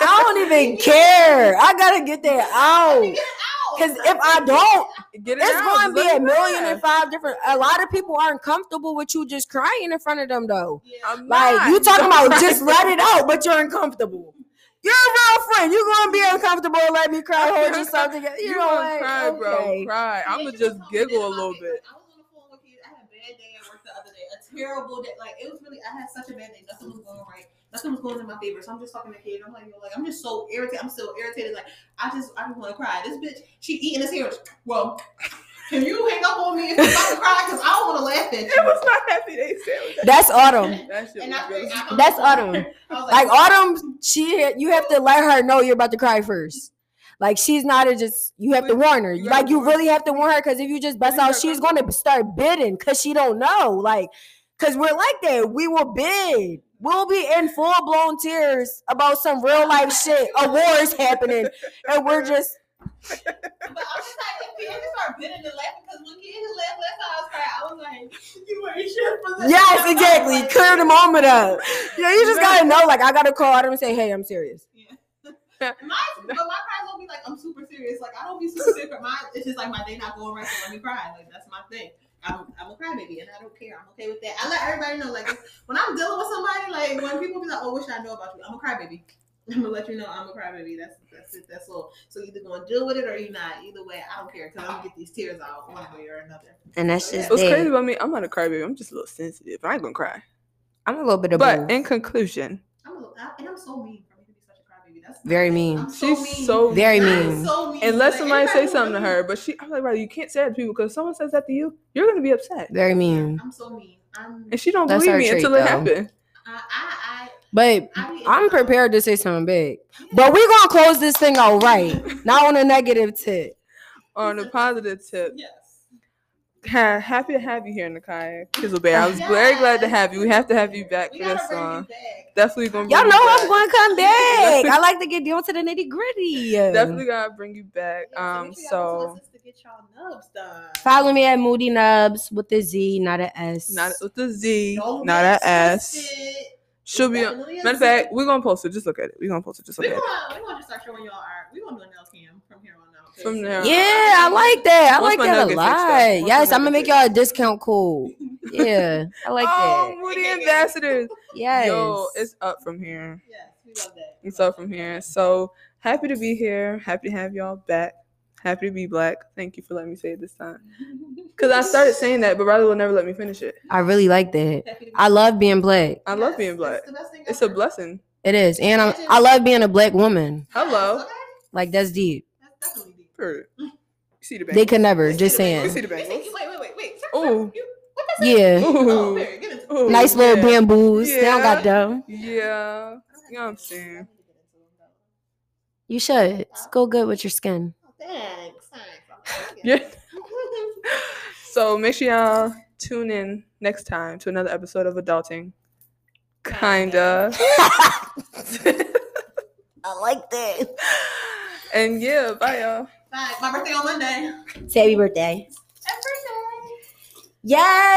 I don't even care. I gotta get that out. Get out. Cause if I don't, Get it it's out, going to be a me million cry. and five different. A lot of people aren't comfortable with you just crying in front of them, though. Yeah. I'm Like you talking about cry. just let it out, but you're uncomfortable. You're a real friend. You're gonna be uncomfortable and let me cry, hold you something. You, You know gonna what? cry, bro? Okay. Cry. I'm gonna just giggle a little bit. I was on the phone with you. I had a bad day at work the other day. A terrible day. Like it was really. I had such a bad day. Nothing was going right. Nothing was going in my favor. So I'm just talking to kid. I'm like, yo, like I'm just so irritated. I'm so irritated. Like I just, I just want to cry. This bitch, she eating this sandwich. Well, can you hang up on me if I'm about to cry? Because I don't want to laugh at It you. was not happy they said That's autumn. that shit And was really. That's autumn. I was Like autumn, she you have to let her know you're about to cry first. Like she's not a just you have to warn her. You Like you really have to warn her because if you just bust out, she's gonna start bidding because she don't know. Like, cause we're like that. We will bid. We'll be in full blown tears about some real life shit. A war is happening, and we're just But I'm just like, if just start bidding and laughing, because when he laugh last time I was crying, I was like, you ain't shit for this. yes, exactly. Like, Clear the moment up. Yeah, you just gotta know. Like I gotta call Autumn and say, hey, I'm serious. Yeah My, but my cries don't be like I'm super serious. Like I don't be super serious. Mine, it's just like my day not going right, so let me cry. Like that's my thing. I'm, I'm a crybaby, and I don't care. I'm okay with that. I let everybody know. Like when I'm dealing with somebody, like when people be like, "Oh, what should I know about you," I'm a crybaby. I'm gonna let you know I'm a crybaby. That's that's it. That's all. So either gonna deal with it or you not. Either way, I don't care because I'm gonna get these tears out one way or another. And that's just What's crazy about me? I'm not a crybaby. I'm just a little sensitive. I ain't gonna cry. I'm a little bit of But both. in conclusion, I'm a little, I, and I'm so mean Very my thing. mean. I'm so she's mean. so Very mean. so mean. Unless Like, somebody say something to her, but she, I'm like, right, you can't say that to people because someone says that to you, you're gonna be upset, Very mean. I'm so mean. I'm. and she don't That's believe me trait, until it though. happened. I. I. But I, I be, I'm prepared to say something big. Yeah. But we're gonna close this thing out right, not on a negative tip. on a positive tip, Yes. Ha- happy to have you here, Nakai Kizzle Bear. I was very glad to have you. We have to have you back We for this bring song. Definitely gonna. Y'all know you I'm going to come back. I like to get down to the nitty gritty. Definitely gonna bring you back. Yeah, Um, make so to get y'all nubs done. Follow me at Moody Nubz with a Z, not a S. not with the Z, Don't not get a S. twisted. She'll be. Definitely a Matter of fact, we're gonna post it. Just look at it. We're gonna post it. Just we look at gonna it. we gonna just start showing y'all art. We gonna do a nail cam from here on out. 'cause- From there Yeah, I like that. I Once like that a nugget fixed up. lot. Yes, I'm gonna make y'all a discount code. Yeah, I like that. oh, that. Moody ambassadors. Yes. Yo, it's up from here. Yes, we love that. It's up from here. So happy to be here. Happy to have y'all back. Happy to be black. Thank you for letting me say it this time. Cause I started saying that, but Riley will never let me finish it. I really like that. Happy to be I love being black. I love Yes, being black. It's, the best thing It's a blessing. It is, and I'm, I love being a black woman. Hello. Like that's deep. That's definitely deep. Period. You see the They bang. could never. Let's Just see saying. You see the Wait, wait, wait, wait, wait. Sir, Ooh. sir, you- what that's Yeah. Oh, Ooh. Mary, get into it. Ooh, Nice little yeah. bamboos. They don't got Yeah. them. Yeah. You know what I'm saying? You should. It's go good with your skin. Oh, Thanks. Thanks. Yeah. So make sure y'all tune in next time to another episode of Adulting. Kinda. I like that. and yeah, bye y'all. Bye. My birthday on Monday. Say happy birthday. Happy birthday. Yes.